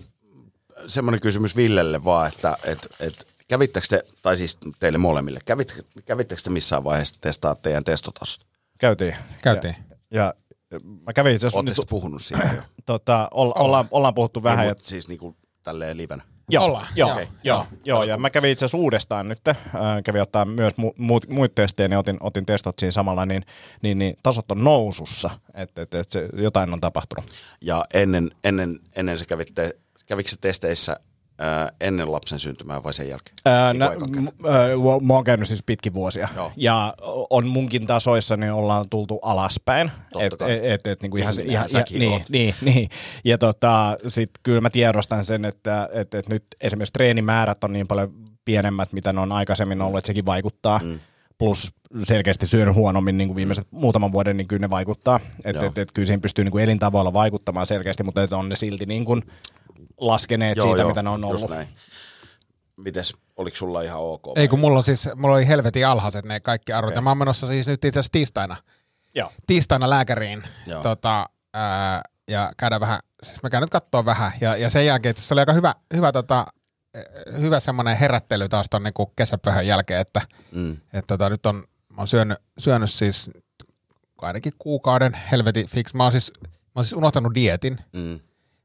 Semmoinen kysymys Villelle vaan, että et, et, kävittekö te, tai siis teille molemmille, kävittekö, kävittekö te missään vaiheessa testaa teidän testotasot? Käytiin. Käytiin. Ja, ja mä kävin itse asiassa Oletteko nyt, puhunut siitä jo? tota, olla, ollaan, ollaan puhuttu vähän. Ei, Ja, siis niinku tälleen livenä. Joo, Ollaan, joo, joo. joo, joo, joo, ja mä kävin itse asiassa uudestaan nyt, äh, kävin ottaa myös mu, muut, muut testejä, niin otin, otin testot siinä samalla, niin, niin, niin tasot on nousussa, että et, et se, jotain on tapahtunut. Ja ennen, ennen, ennen se kävitte, kävikö se testeissä ää, ennen lapsen syntymää vai sen jälkeen? Ää, Niin nä, kuin m- ää, mä oon käynyt siis pitkin vuosia. Joo. Ja on munkin tasoissa, niin ollaan tultu alaspäin. Totta et, kai. et, et, et, niinku ihan, Ihminenhän ihan, ihan, säkin niin, niin, niin, Ja tota, sit kyllä mä tiedostan sen, että et, et nyt esimerkiksi treenimäärät on niin paljon pienemmät, mitä ne on aikaisemmin ollut, että sekin vaikuttaa. Mm. Plus selkeästi syönyt huonommin niin kuin viimeiset muutaman vuoden, niin kyllä ne vaikuttaa. Joo. et, et, kyllä siihen pystyy niin kuin elintavoilla vaikuttamaan selkeästi, mutta et on ne silti niin kuin laskeneet joo, siitä, joo, mitä ne on just ollut. Näin. Mites, oliko sulla ihan ok? Ei kun mulla on siis, mulla oli helvetin alhaiset ne kaikki arvot. Okei. Ja mä oon menossa siis nyt itse asiassa tiistaina, Joo. tiistaina lääkäriin. Joo. Tota, ää, ja käydään vähän, siis mä käyn nyt kattoo vähän. Ja, ja sen jälkeen itse asiassa oli aika hyvä, hyvä, tota, hyvä semmoinen herättely taas ton niin kesäpöhön jälkeen, että, Mm. että tota, nyt on, mä oon syönyt, syönyt siis ainakin kuukauden helvetin fix. Mä oon siis, mä oon siis unohtanut dietin. Mm.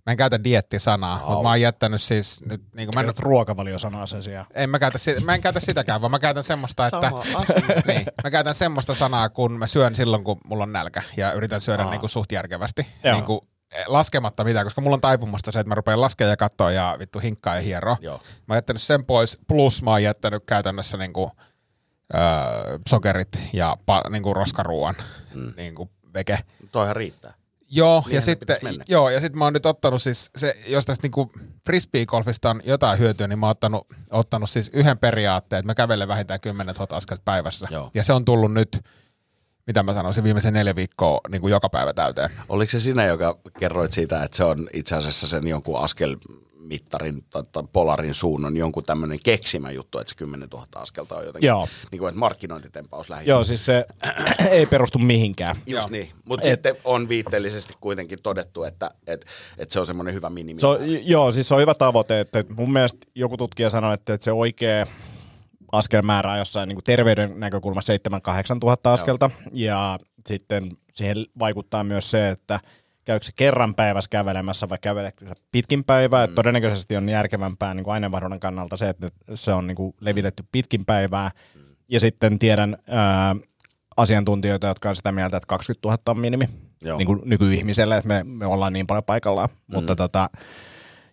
Mä en käytä diettisanaa, mutta mä oon jättänyt siis nyt, niin mä en, Nyt ruokavalio sanaa sen sijaan. en mä, käytä, si- mä en käytä sitäkään, vaan mä käytän semmoista, että niin, mä käytän semmoista sanaa, kun mä syön silloin, kun mulla on nälkä ja yritän syödä niin kuin suht järkevästi. Joo. Niin kuin, laskematta mitään, koska mulla on taipumusta se, että mä rupean laskemaan ja katsoa ja vittu hinkkaa ja hieroa. Joo. Mä oon jättänyt sen pois, plus mä oon jättänyt käytännössä niin kuin, öö, sokerit ja pa, niin kuin roskaruuan mm. niin kuin veke. Toihan riittää. Joo, Niinhän ja sitten, joo, ja sitten mä oon nyt ottanut siis, se, jos tästä niinku frisbee-golfista on jotain hyötyä, niin mä oon ottanut, ottanut siis yhden periaatteen, että mä kävelen vähintään 10 000 askelta päivässä. Joo. Ja se on tullut nyt, mitä mä sanoisin, viimeisen neljä viikkoa niin kuin joka päivä täyteen. Oliko se sinä, joka kerroit siitä, että se on itse asiassa sen jonkun askelmittarin tai, tai polarin suunnan jonkun tämmöinen keksimä juttu, että se 10 000 askelta on jotenkin, Joo. niin kuin, että markkinointitempaus lähinnä. Joo, siis se ei perustu mihinkään. Just Joo. niin, mutta sitten on viitteellisesti kuitenkin todettu, että, että, että se on semmoinen hyvä minimi. Se on, joo, siis se on hyvä tavoite. Että että mun mielestä joku tutkija sanoi, että, että se oikea askelmäärä on jossain niin kuin terveyden näkökulmassa 7-8 tuhatta askelta. Ja sitten siihen vaikuttaa myös se, että käykö se kerran päivässä kävelemässä vai käveleekö se pitkin päivää. Mm. Todennäköisesti on järkevämpää niin kuin aineenvaihdunnan kannalta se, että se on niin kuin levitetty pitkin päivää. Ja sitten tiedän ää, asiantuntijoita, jotka on sitä mieltä, että 20 000 on minimi Joo. niin kuin nykyihmiselle, että me, me ollaan niin paljon paikallaan. Mm. Mutta tota,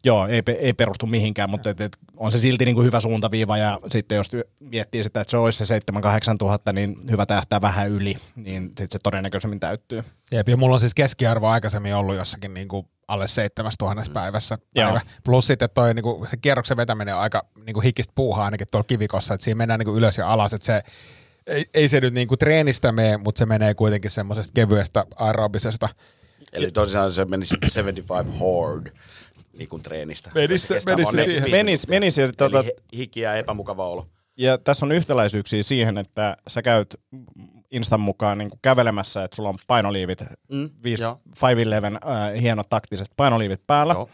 joo, ei, ei perustu mihinkään, mutta et, et on se silti niin kuin hyvä suuntaviiva ja sitten jos miettii sitä, että se olisi se 7-8 tuhatta, niin hyvä tähtää vähän yli, niin sitten se todennäköisemmin täyttyy. Jep, ja mulla on siis keskiarvo aikaisemmin ollut jossakin niin kuin alle 7000 päivässä Joo. päivä. Plus sitten toi niin kuin, se kierroksen vetäminen on aika niin kuin hikistä puuhaa ainakin tuolla kivikossa, että siinä mennään niin kuin ylös ja alas, että se ei, ei se nyt niin kuin treenistä mene, mutta se menee kuitenkin semmoisesta kevyestä aerobisesta. Eli tosiaan se menisi 75 horde niin kuin treenistä. Menisi se- vaan se 45 siihen. Menis, menis ja, tota, Eli hi- hiki ja epämukava olo. ja tässä on yhtäläisyyksiä siihen, että sä käyt Instan mukaan niin kävelemässä, että sulla on painoliivit, Mm, mm, 5, joo. 511, äh, hienot taktiset painoliivit päällä, Joo.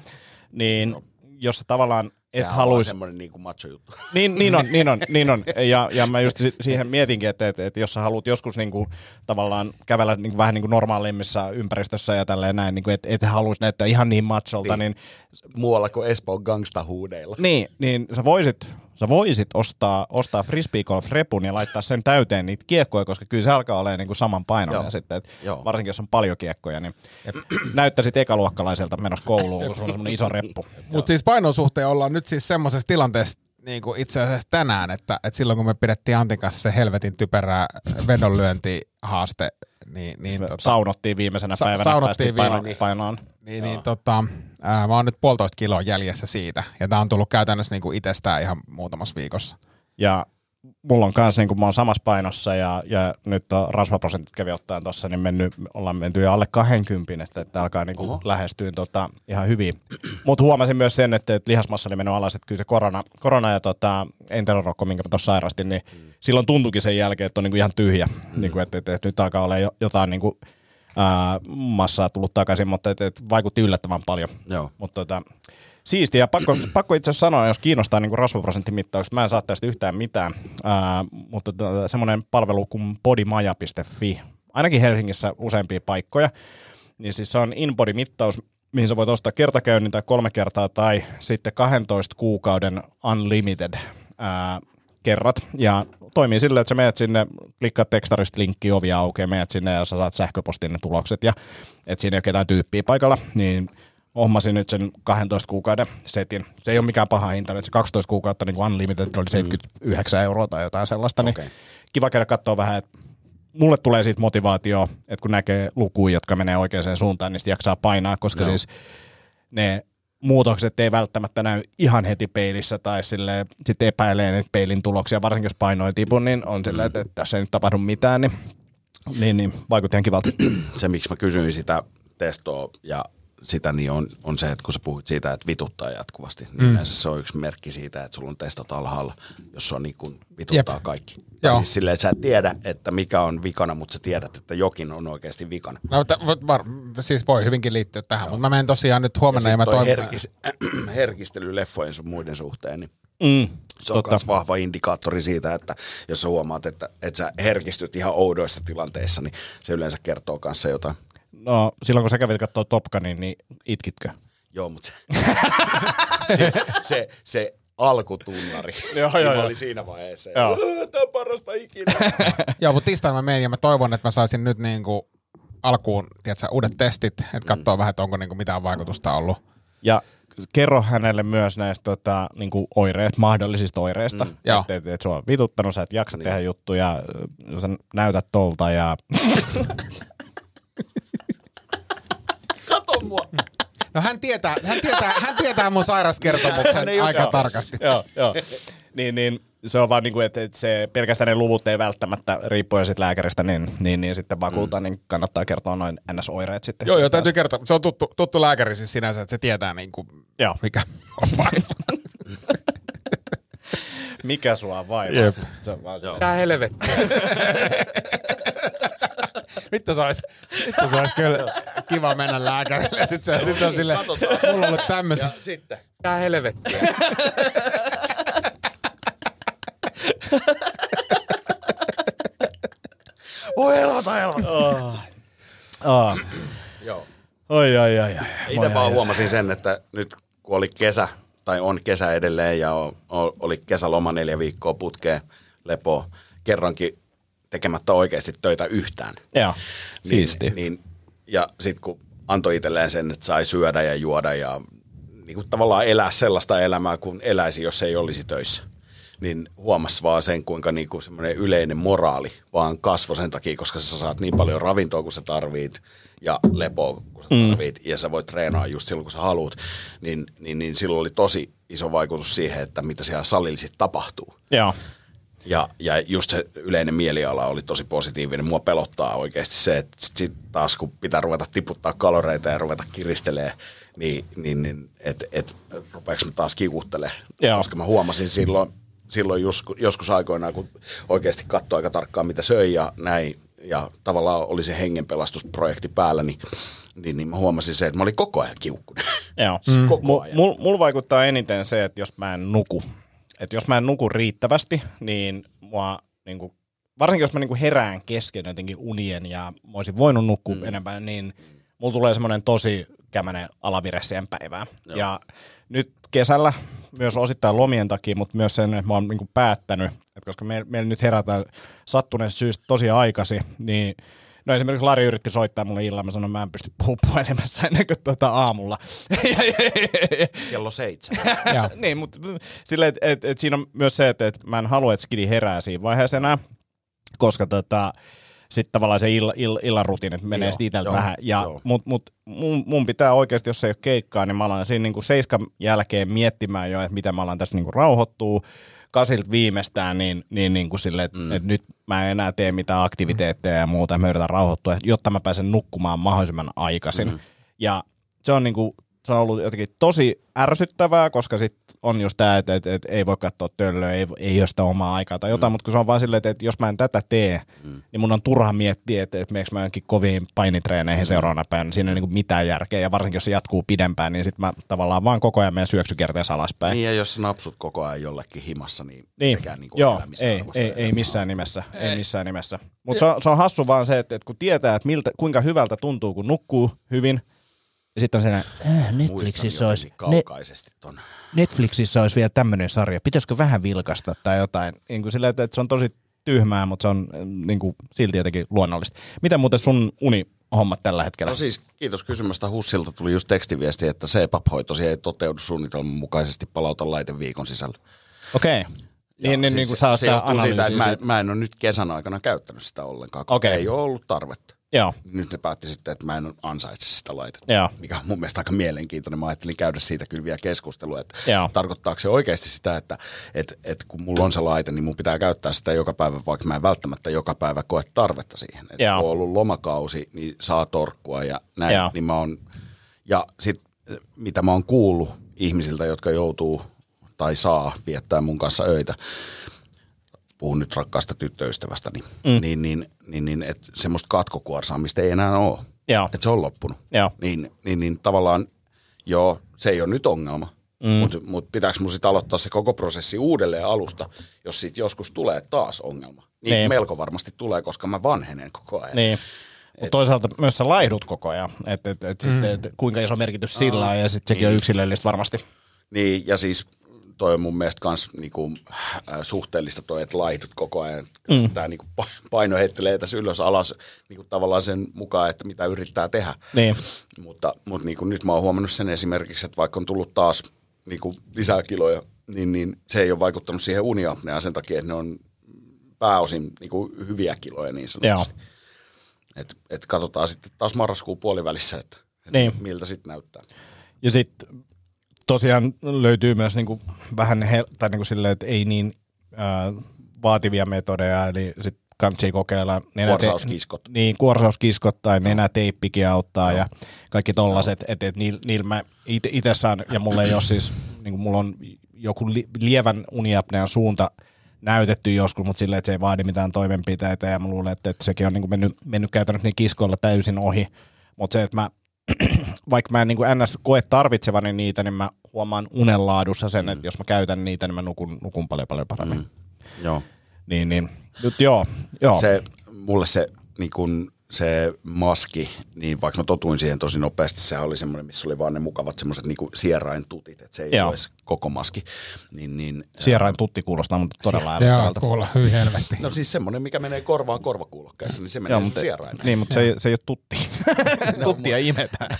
niin jos sä tavallaan et haluaisi semmoinen niin kuin macho juttu. (laughs) Niin, niin on, niin on, niin on. Ja, ja mä just si- siihen mietinkin, että, että, että jos sä haluat joskus niin kuin, tavallaan kävellä niin kuin, vähän niin kuin normaalimmissa ympäristössä ja tälleen näin, niin kuin, että et haluaisi näyttää ihan niin macholta, niin, Muualla kuin Espoon gangsta-huudeilla. niin, niin sä voisit sä voisit ostaa, ostaa frisbee golf repun ja laittaa sen täyteen niitä kiekkoja, koska kyllä se alkaa olemaan niin kuin saman painoinen Joo. sitten, että Joo. varsinkin jos on paljon kiekkoja, niin (clears throat) näyttäisit ekaluokkalaiselta menossa kouluun, kun sulla on semmoinen iso reppu. Mutta siis painon suhteen ollaan nyt siis semmoisessa tilanteessa niin kuin itse asiassa tänään, että, että silloin kun me pidettiin Antin kanssa se helvetin typerää vedonlyöntihaaste, niin, niin, Me tota, saunottiin viimeisenä Sa- päivänä, saunottiin päästiin paino, viime- painoon. niin, niin tota, ää, mä oon nyt puolitoista kiloa jäljessä siitä, ja tää on tullut käytännössä niin kuin itsestään ihan muutamassa viikossa. Ja mulla on kanssa, niin kun mä oon samassa painossa ja, ja nyt on rasvaprosentit kävi ottaen tuossa, niin mennyt, ollaan menty jo alle 20, että, että alkaa niin kuin lähestyä tota, ihan hyvin. Mutta huomasin myös sen, että, että lihasmassa oli mennyt alas, että kyllä se korona, korona ja tota, enterorokko, minkä mä tuossa sairastin, niin mm. silloin tuntuikin sen jälkeen, että on niin kuin ihan tyhjä, mm. niin kuin, että, että, että, nyt alkaa olla jo, jotain niin kuin, ää, massaa tullut takaisin, mutta että, että vaikutti yllättävän paljon. Joo. Mutta tota, siistiä. Ja pakko, (clears throat) pakko itse asiassa sanoa, jos kiinnostaa niin rasvaprosenttimittaukset, mä en saa tästä yhtään mitään, ää, mutta tota, semmoinen palvelu kuin bodymaja.fi, ainakin Helsingissä useampia paikkoja, niin siis se on InBody-mittaus, mihin sä voit ostaa kertakäynnin tai kolme kertaa tai sitten 12 kuukauden unlimited ää, kerrat. Ja toimii silleen, että sä menet sinne, klikkaat tekstarista linkki, ovi aukeaa, menet sinne ja sä saat sähköpostiin ne tulokset. Ja että siinä ei ole ketään tyyppiä paikalla, niin hommasin nyt sen 12 kuukauden setin. Se ei ole mikään paha hinta, että se 12 kuukautta niin kuin unlimited oli 79 euroa tai jotain sellaista, niin Okei. kiva käydä katsoa vähän, että mulle tulee siitä motivaatio, että kun näkee lukuja, jotka menee oikeaan suuntaan, niin jaksaa painaa, koska Joo. siis ne muutokset ei välttämättä näy ihan heti peilissä tai sille sitten epäilee niitä peilin tuloksia, varsinkin jos paino ei tipu, niin on silleen, että, että tässä ei nyt tapahdu mitään, niin, niin, niin vaikutti ihan kivalta. se, miksi mä kysyin sitä testoa ja sitä, niin on, on se, että kun sä puhuit siitä, että vituttaa jatkuvasti, niin mm. yleensä se on yksi merkki siitä, että sulla on testot alhaalla, jos se on niin kuin vituttaa Jep. kaikki. Joo. Siis silleen, että sä et tiedä, että mikä on vikana, mutta sä tiedät, että jokin on oikeasti vikana. No, t- var, siis voi hyvinkin liittyä tähän, mutta mä menen tosiaan nyt huomenna ja, Ja mä toivon... herkis, (clears throat) herkistely leffojen sun muiden suhteen, niin Mm, se on myös vahva indikaattori siitä, että jos sä huomaat, että, että sä herkistyt ihan oudoissa tilanteissa, niin se yleensä kertoo kanssa jotain. No, silloin kun sä kävit katsoa Top Gunin, niin itkitkö? Joo, mutta se, (laughs) se, se, se alkutunnari Joo, niin joo, joo. olin siinä vaiheessa. Joo. Tämä on parasta ikinä. (laughs) Joo, mutta tiistaina mä menen ja mä toivon, että mä saisin nyt niinku alkuun tiedätkö, uudet testit, että katsoo vähän, että onko niinku mitään vaikutusta ollut. Ja kerro hänelle myös näistä tota, niinku oireista, mahdollisista oireista. Mm, että et, et sua on vituttanut, sä et jaksa niin. tehdä juttuja, sä näytät tolta ja (laughs) Kato mua. (laughs) No hän tietää, hän tietää, hän tietää mun sairaskertomuksen aika osaa. tarkasti. joo, joo. niin, niin se on vaan niinku, että et se pelkästään ne luvut ei välttämättä, riippuen sit lääkäristä, niin, niin, niin sitten vakuuta, mm. niin kannattaa kertoa noin NS-oireet sitten. Joo, joo, täytyy kertoa. Se on tuttu, tuttu lääkäri siis sinänsä, että se tietää niinku, Joo. mikä on vaiva. (laughs) Mikä sua vaivaa? Jep. Se on vaan se. Tää helvettiä. (laughs) Vittu se olisi, vittu se olisi kyllä kiva mennä lääkärille. Sitten se, sit se on silleen, mulla on ollut tämmöisiä. Ja sitten. Tää helvettiä. (laughs) Voi helvata, helvata. Oh. Joo. Oi, ai, ai, ai. Itse vaan huomasin sen, että nyt kun oli kesä, tai on kesä edelleen, ja oli kesäloma neljä viikkoa putkeen, lepo, kerrankin tekemättä oikeasti töitä yhtään. Joo, Niin, siisti. Niin, ja sitten kun antoi itselleen sen, että sai syödä ja juoda ja niin kuin tavallaan elää sellaista elämää kuin eläisi, jos ei olisi töissä. Niin huomas vaan sen, kuinka niin kuin semmoinen yleinen moraali vaan kasvoi sen takia, koska sä saat niin paljon ravintoa kuin sä tarvit ja lepoa kuin sä tarvit ja sä voit treenaa just silloin kun sä haluat. Niin, niin, niin silloin oli tosi iso vaikutus siihen, että mitä siellä salilla sitten tapahtuu. Joo. Ja, ja just se yleinen mieliala oli tosi positiivinen. Mua pelottaa oikeasti se, että sit taas kun pitää ruveta tiputtaa kaloreita ja ruveta kiristelee, niin, niin, niin että et, rupeeko mä taas kiukuttelee. Joo. Koska mä huomasin silloin, silloin joskus, joskus aikoinaan, kun oikeasti katsoi aika tarkkaan, mitä söi ja näin, ja tavallaan oli se hengenpelastusprojekti päällä, niin, niin, niin mä huomasin se, että mä olin koko ajan kiukkunen. Joo. (laughs) Mm. Koko Mul, ajan. mul, mul vaikuttaa eniten se, että jos mä en nuku. Että jos mä en nuku riittävästi, niin mua niinku, varsinkin jos mä niinku herään kesken jotenkin unien ja mä olisin voinut nukkua mm. enemmän, niin mulla tulee semmoinen tosi kämänen alavire siihen päivään. Ja nyt kesällä myös osittain lomien takia, mutta myös sen, että mä oon niinku päättänyt, että koska meillä meil nyt herätään sattuneesta syystä tosi aikasi, niin No esimerkiksi Lari yritti soittaa mulle illalla, mä sanoin, mä en pysty puhu puhelimessa ennen kuin tuota aamulla. (laughs) Kello seitsemän. (laughs) Niin, mutta silleen, että et, et siinä on myös se, että et mä en halua, että Skidi herää siinä vaiheessa enää, koska tota, sitten tavallaan se ill, ill, illan rutiinit menee sitten itseltä vähän. Ja, joo. mut, mut mun, mun, pitää oikeasti, jos ei ole keikkaa, niin mä alan siinä niinku seiskan jälkeen miettimään jo, että miten mä alan tässä niinku rauhoittua kasilta viimeistään, niin, niin, niin kuin sille, että mm. et nyt mä en enää tee mitään aktiviteetteja ja muuta, mä yritän rauhoittua, jotta mä pääsen nukkumaan mahdollisimman aikaisin. Mm. Ja se on, niin kuin, se on ollut jotenkin tosi ärsyttävää, koska sit on just tämä, että, että, että ei voi katsoa töllöä, ei, ei ole sitä omaa aikaa tai jotain, mm. mutta kun se on vaan silleen, että, että jos mä en tätä tee, mm. niin mun on turha miettiä, että, että meneekö mä jonkin koviin painitreeneihin mm. seuraavana päivänä, siinä ei ole niin mitään järkeä, ja varsinkin jos se jatkuu pidempään, niin sitten mä tavallaan vaan koko ajan menen syöksykierteessä alaspäin. Niin ja jos sä napsut koko ajan jollekin himassa, niin, Niin, sekään niin joo, ei, ei, ei missään nimessä, ei missään nimessä. Mutta se, on- se on hassu vaan se, että, että kun tietää, että miltä, kuinka hyvältä tuntuu, kun nukkuu hyvin, ja sitten on se, äh, Netflixissä olisi, ne, kaukaisesti ton. Netflixissä olisi vielä tämmöinen sarja, pitäisikö vähän vilkasta tai jotain, niin kuin silleen, että, se on tosi tyhmää, mutta se on äh, niin kuin, silti jotenkin luonnollista. Miten muuten sun unihommat tällä hetkellä? No siis kiitos kysymästä Hussilta. Tuli just tekstiviesti, että CPAP-hoitosi ei toteudu suunnitelman mukaisesti. Palauta laite viikon sisällä. Okei. Okay. Niin, niin, siis niin kuin saa se sitä siitä, että mä, mä en ole nyt kesän aikana käyttänyt sitä ollenkaan, koska Okei. ei ole ollut tarvetta. Joo, Nyt ne päätti sitten, että mä en ansaitse sitä laitetta, Joo. mikä on mun mielestä aika mielenkiintoinen. Mä ajattelin käydä siitä kyllä vielä keskustelua, että Joo. tarkoittaako se oikeasti sitä, että, että, että kun mulla on se laite, niin mun pitää käyttää sitä joka päivä, vaikka mä en välttämättä joka päivä koe tarvetta siihen. Että Joo. kun on ollut lomakausi, niin saa torkkua ja näin, Joo. niin mä oon, ja sit mitä mä oon kuullut ihmisiltä, jotka joutuu tai saa viettää mun kanssa öitä, puhun nyt rakkaasta tyttöystävästäni, mm. niin, niin, niin, niin että semmoista katkokuorsaamista ei enää ole. Joo. Että se on loppunut. Joo. Niin, niin, niin tavallaan, joo, se ei ole nyt ongelma, mm. mutta mut pitääkö mun sitten aloittaa se koko prosessi uudelleen alusta, jos siitä joskus tulee taas ongelma. Niin, Niin. melko varmasti tulee, koska mä vanhenen koko ajan. Niin. Mutta toisaalta myös sä laihdut koko ajan, että et, et, mm. et, kuinka iso merkitys sillä on, ja sitten sekin on yksilöllistä varmasti. Niin, ja siis toi on mun mielestä kans niinku, äh, suhteellista toi, että laihdut koko ajan. Mm. Tämä niinku pa- paino heittelee tässä ylös alas niinku tavallaan sen mukaan, että mitä yrittää tehdä. Niin. Mutta, mutta niinku nyt mä oon huomannut sen esimerkiksi, että vaikka on tullut taas niinku lisää kiloja, niin, niin se ei ole vaikuttanut siihen uniapneaan sen takia, että ne on pääosin niinku hyviä kiloja niin sanotusti. Et, et katsotaan sitten taas marraskuun puolivälissä, että, että Niin. miltä sitten näyttää. Ja sitten tosiaan löytyy myös niinku vähän hel- tai niinku silleen, että ei niin ää, vaativia metodeja, eli sitten kannattaa kokeilla. Kuorsauskiskot. Niin, kuorsauskiskot tai nenäteippikin auttaa ja kaikki tollaset, että et niillä niil mä itse saan, ja mulla ei ole siis, niinku mulla on joku li, lievän uniapnean suunta näytetty joskus, mutta silleen, että se ei vaadi mitään toimenpiteitä ja mä luulen, että, että sekin on niinku mennyt, mennyt käytännössä niin kiskoilla täysin ohi. Mutta se, että mä (clears throat) vaikka mä en niin ns. koe tarvitsevani niitä, niin mä huomaan unenlaadussa sen, että jos mä käytän niitä, niin mä nukun, nukun paljon paljon paremmin. Mm. Joo. Niin, niin. Nyt joo, joo. Se, mulle se, niin kun, se maski, niin vaikka mä totuin siihen tosi nopeasti, se oli semmoinen, missä oli vaan ne mukavat semmoiset niin sierain tutit, että se ei Joo. ole koko maski. Niin, niin, Sierain tutti kuulostaa mutta todella Joo, älyttävältä. kuulla, hyi helvetti. No siis semmoinen, mikä menee korvaan korvakuulokkeessa, niin se menee Joo, mutta, sierain. niin, mutta se, ei, se ei ole tutti. (laughs) Tuttia imetään.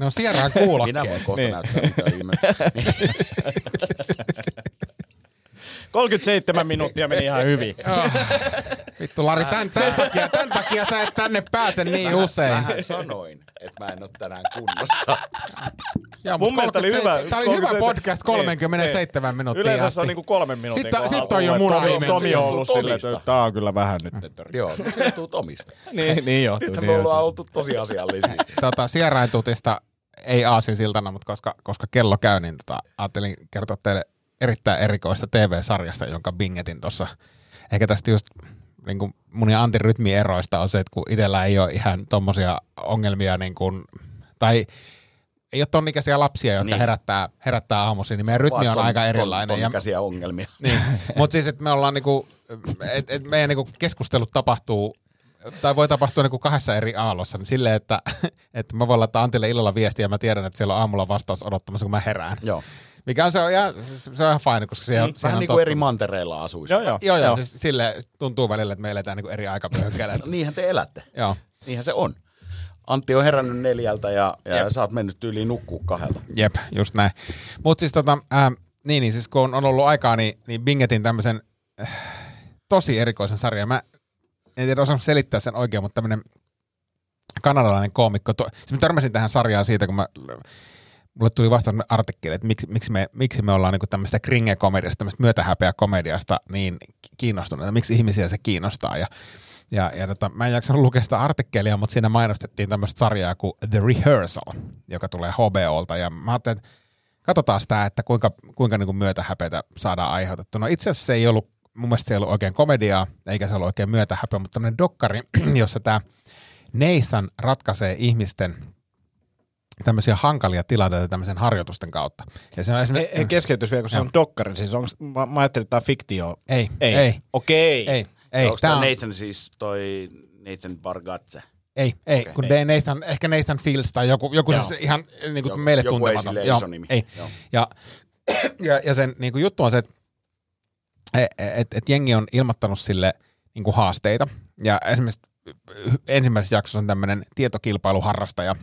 No sieraan Minä kuulokkeet. voin kohta Niin. näyttää, mitä ihme. (laughs) 37 minuuttia meni ihan hyvin. Vittu Lari, tän, tän, takia, tän takia sä et tänne pääse niin usein. Vähän sanoin, että mä en ole tänään kunnossa. Joo, Mun mielestä oli 37 hyvä. Tää oli hyvä 37 podcast 37 niin. minuuttia Yleensä asti. se on niinku kolmen minuutin Sitten- kohdalla sitten on jo että muna Tomi- on ollut silleen, että tää on kyllä vähän nyt. Joo, se johtuu Tomista. (laughs) niin, niin johtuu. Nythän Niin me ollaan oltu tosi asiallisia. (laughs) tota, sieraintutista ei aasinsiltana, mutta koska, koska kello käy, niin tota, ajattelin kertoa teille erittäin erikoista TV-sarjasta, jonka bingetin tuossa. Ehkä tästä just niin kuin mun ja Antin rytmieroista on se, että kun itsellä ei ole ihan tommosia ongelmia, niin kuin, tai ei ole ton ikäisiä lapsia, jotka Niin. niin. herättää, herättää aamuisin, niin meidän rytmi on aika erilainen. Ja, Ton, ongelmia. (laughs) niin. Mutta siis, että me ollaan niinku, et, et meidän niinku keskustelut tapahtuu tai voi tapahtua niinku kahdessa eri aallossa, niin silleen, että, (laughs) että mä voin laittaa Antille illalla viestiä ja mä tiedän, että siellä on aamulla vastaus odottamassa, kun mä herään. Joo. Mikä on se, on ihan, se, on ihan fine, koska se on, Vähän niin kuin eri mantereilla asuisi. Joo, joo. Joo, joo, siis sille tuntuu välillä, että me eletään niin eri aikapyöhykkeellä. No, (laughs) niinhän te elätte. joo. Niinhän se on. Antti on herännyt neljältä ja, ja Jep. sä oot mennyt tyyliin nukkuu kahdelta. Jep, just näin. Mutta siis tota, ää, niin, niin siis kun on, on ollut aikaa, niin, niin bingetin tämmöisen äh, tosi erikoisen sarjan. Mä en tiedä osannut selittää sen oikein, mutta tämmöinen kanadalainen koomikko. To, siis mä törmäsin tähän sarjaan siitä, kun mä, mulle tuli vasta artikkeli, että miksi, miksi, me, miksi me ollaan niinku tämmöistä kringe-komediasta, tämmöistä myötähäpeä-komediasta niin kiinnostuneita, miksi ihmisiä se kiinnostaa. Ja, ja, ja tota, mä en jaksanut lukea sitä artikkelia, mutta siinä mainostettiin tämmöistä sarjaa kuin The Rehearsal, joka tulee HBOlta. Ja mä ajattelin, että katsotaan sitä, että kuinka, kuinka niin kuin myötähäpeitä saadaan aiheutettu. No itse asiassa se ei ollut, mun mielestä se ei ollut oikein komediaa, eikä se ollut oikein myötähäpeä, mutta tämmöinen dokkari, (clears throat) jossa tämä Nathan ratkaisee ihmisten tämmöisiä hankalia tilanteita tämmöisen harjoitusten kautta. Ja se on esimerkiksi... he keskeytys vielä, kun se Joo. on dokkari. Siis onks, mä, mä ajattelin, että tämä on fiktio. Ei, Ei. ei, Okei. ei, ei. Onko tämä on, Nathan siis toi Nathan Bargatze? ei, ei, Okei. kun Ei. Nathan, ehkä Nathan Fields tai joku, joku Joo. siis ihan niin kuin Joku- meille joku ei tuntematon. silleen iso nimi. Ei. Joo. Ja, (clears throat) ja, ja sen niin kuin juttu on se, että et, et, et jengi on ilmoittanut sille niin kuin haasteita. Ja esimerkiksi ensimmäisessä jaksossa on tämmöinen tietokilpailuharrastaja,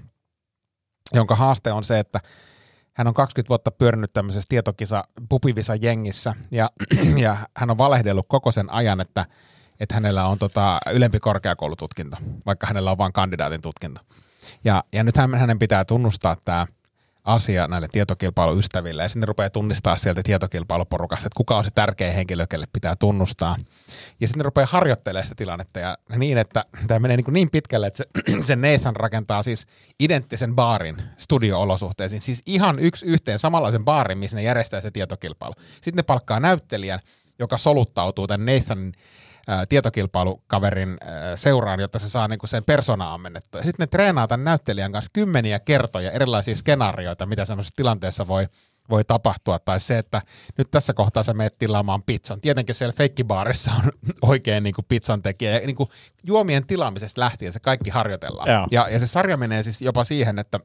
jonka haaste on se, että hän on 20 vuotta pyörinyt tämmöisessä tietokisa pupivisa jengissä ja, (clears throat) ja hän on valehdellut koko sen ajan, että, että hänellä on tota ylempi korkeakoulututkinto, vaikka hänellä on vain kandidaatin tutkinto. Ja, ja nyt hän, hänen pitää tunnustaa tämä asia näille tietokilpailuystäville ja sitten ne rupeaa tunnistaa sieltä tietokilpailuporukasta, että kuka on se tärkeä henkilö, kelle pitää tunnustaa. Ja sitten rupeaa harjoittelemaan sitä tilannetta ja niin, että tämä menee niin, niin pitkälle, että se, (clears throat) se Nathan rakentaa siis identtisen baarin studio-olosuhteisiin, siis ihan yksi yhteen samanlaisen baarin, missä ne järjestää se tietokilpailu. Sitten ne palkkaa näyttelijän, joka soluttautuu tämän Nathanin ää, tietokilpailukaverin ää, seuraan, jotta se saa niinku sen persoonaa ammennettua. Sitten ne treenaa tämän näyttelijän kanssa kymmeniä kertoja erilaisia skenaarioita, mitä semmoisessa tilanteessa voi, voi tapahtua. Tai se, että nyt tässä kohtaa sä menet tilaamaan pizzan. Tietenkin siellä feikkibaarissa on (laughs) oikein niinku pizzan tekijä. Ja niinku juomien tilaamisesta lähtien se kaikki harjoitellaan. Joo. Ja, ja se sarja menee siis jopa siihen, että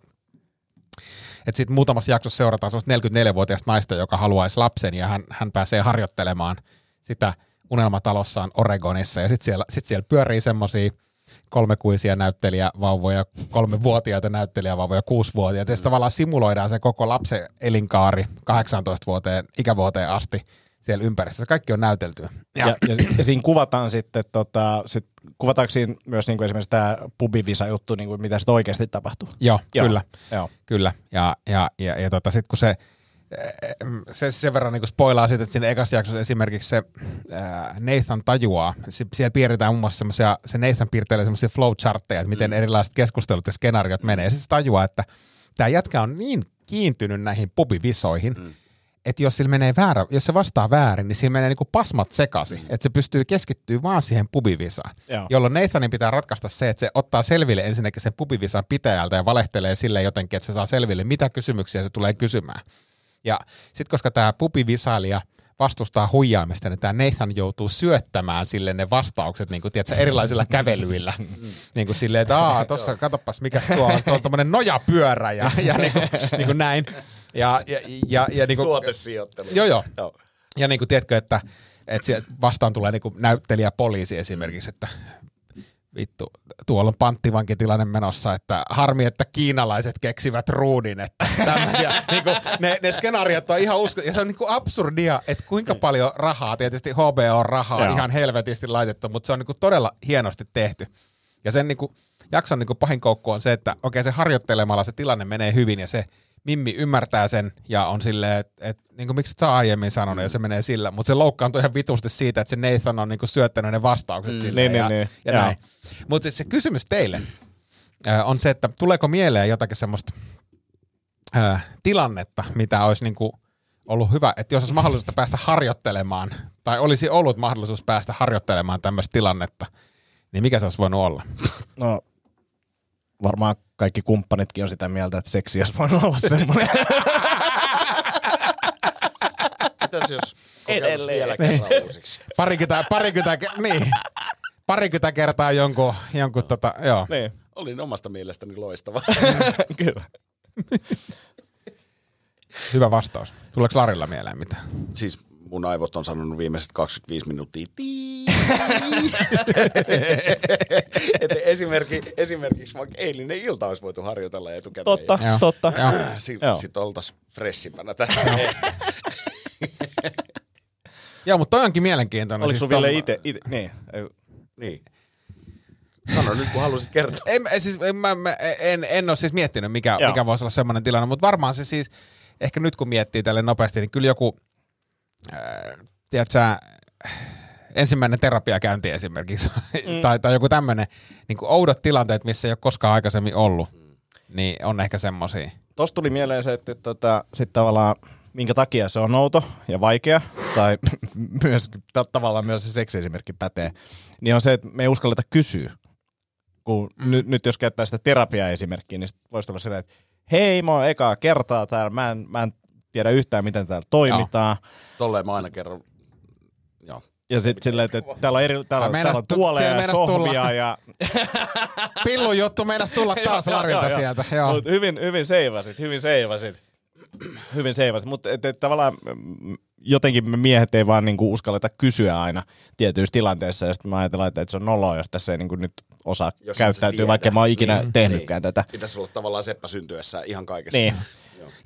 että sitten muutamassa jaksossa seurataan semmoista 44-vuotiaista naista, joka haluaisi lapsen ja hän, hän pääsee harjoittelemaan sitä unelmatalossaan Oregonissa ja sitten siellä, sit siellä pyörii semmoisia kolmekuisia näyttelijävauvoja, kolmevuotiaita näyttelijävauvoja, kuusivuotiaita. Ja sitten tavallaan simuloidaan se koko lapsen elinkaari 18 vuoteen, ikävuoteen asti siellä ympäristössä. Kaikki on näytelty. Ja, ja, ja, ja siinä kuvataan sitten, tota, sit, kuvataanko siinä myös niinku esimerkiksi tämä pubivisa-juttu, niinku, mitä sitten oikeasti tapahtuu? Joo, Joo. kyllä. Joo. Kyllä, ja, ja, ja, ja tota, sitten kun se, se sen verran niin spoilaa siitä, että siinä ekassa jaksossa esimerkiksi se ää, Nathan tajuaa, si- siellä piirretään muun muassa semmoisia, se Nathan piirtelee semmoisia flowchartteja, että miten erilaiset keskustelut ja skenaariot menee, ja sitten se tajuaa, että tämä jätkä on niin kiintynyt näihin pubivisoihin, mm. että jos sillä menee väärä, jos se vastaa väärin, niin siinä menee niinku pasmat sekaisin, mm. että se pystyy keskittyä vaan siihen pubivisaan, Joo. jolloin Nathanin pitää ratkaista se, että se ottaa selville ensinnäkin sen pubivisan pitäjältä ja valehtelee sille jotenkin, että se saa selville, mitä kysymyksiä se tulee kysymään. Ja sitten koska tämä pubivisailija vastustaa huijaamista, niin tämä Nathan joutuu syöttämään sille ne vastaukset niin kuin, tiedätkö, erilaisilla kävelyillä. (laughs) niin kuin silleen, että aah, tuossa katoppas, mikä tuo on, tuo on tommonen nojapyörä ja, (laughs) ja niin, kuin, niin kuin näin. Ja, ja, ja, ja niin kuin, Tuotesijoittelu. Joo, joo. Joo. Ja niin kuin tiedätkö, että, että vastaan tulee niin näyttelijä poliisi esimerkiksi, että vittu, tuolla on panttivankitilanne menossa, että harmi, että kiinalaiset keksivät ruudin, että (laughs) tämmöisiä, niin kuin, ne, ne skenaariot on ihan usko, ja se on niin kuin absurdia, että kuinka paljon rahaa, tietysti HBO on rahaa Joo. ihan helvetisti laitettu, mutta se on niin kuin todella hienosti tehty. Ja sen niin kuin, jakson niin kuin pahin koukku on se, että okei se harjoittelemalla se tilanne menee hyvin ja se Mimmi ymmärtää sen ja on silleen, että et, niin kuin, miksi et sä aiemmin sanonut ja se menee sillä, mutta se loukkaantuu ihan vitusti siitä, että se Nathan on niin kuin, syöttänyt ne vastaukset mm, silleen niin, ja, niin, niin. ja Joo. näin. Mutta siis se kysymys teille äh, on se, että tuleeko mieleen jotakin semmoista äh, tilannetta, mitä olisi niin kuin ollut hyvä, että jos olisi mahdollisuutta päästä harjoittelemaan, tai olisi ollut mahdollisuus päästä harjoittelemaan tämmöistä tilannetta, niin mikä se olisi voinut olla? No, varmaan kaikki kumppanitkin on sitä mieltä, että seksi olisi voinut olla semmoinen. Mitäs jos kokeiltaisiin vielä kerran uusiksi? Parikymmentä, parikymmentä, ke- niin, parikymmentä kertaa jonkun, jonkun tota, joo. niin, Olin omasta mielestäni loistava. (laughs) kyllä. Hyvä vastaus. Tuleeko Larilla mieleen mitään? Siis mun aivot on sanonut viimeiset 25 minuuttia. (laughs) Et esimerkki, esimerkiksi vaikka eilinen ilta olisi voitu harjoitella etukäteen. Totta, Joo. totta. Sitten sit oltaisiin fressimpänä tässä. Joo, (laughs) mutta toi onkin mielenkiintoinen. Oliko siis ite, ite, niin. Ei- niin. Sano nyt, kun halusit kertoa. En, en- siis, en, mä, mä, en, en ole siis miettinyt, mikä, Joo. mikä voisi olla semmoinen tilanne, mutta varmaan se siis, ehkä nyt kun miettii tälle nopeasti, niin kyllä joku, äh, tiedätkö ensimmäinen terapiakäynti esimerkiksi, mm. tai, tai joku tämmöinen, niin kuin oudot tilanteet, missä ei ole koskaan aikaisemmin ollut, niin on ehkä semmoisia. Tuosta tuli mieleen se, että tota, sit tavallaan minkä takia se on outo ja vaikea, tai (laughs) myös ta- tavallaan myös se seksiesimerkki pätee, niin on se, että me ei uskalleta kysyä. Kun mm. nyt, nyt jos käyttää sitä terapiaesimerkkiä, niin sit voisi olla silleen, että hei, mä oon ekaa kertaa täällä, mä en, mä en tiedä yhtään, miten täällä toimitaan. Tolleen mä aina kerron. Joo. Ja sitten silleen, että täällä on, eri, täällä, täällä on tu- tuoleja ja sohvia ja (laughs) Pillun juttu meinas tulla taas Joo, Larilta joo, joo. sieltä. Joo. Mut hyvin, hyvin seivasit, hyvin seivasit. hyvin seivasit, mutta tavallaan mm, jotenkin me miehet ei vaan niinku uskalleta kysyä aina tietyissä tilanteissa, ja sitten mä ajatellaan, että, että se on noloa, jos tässä ei niinku nyt osaa Jos käyttäytyä, vaikka mä oon ikinä Niin, tehnytkään tätä. Pitäisi olla tavallaan seppä syntyessä ihan kaikessa. Niin.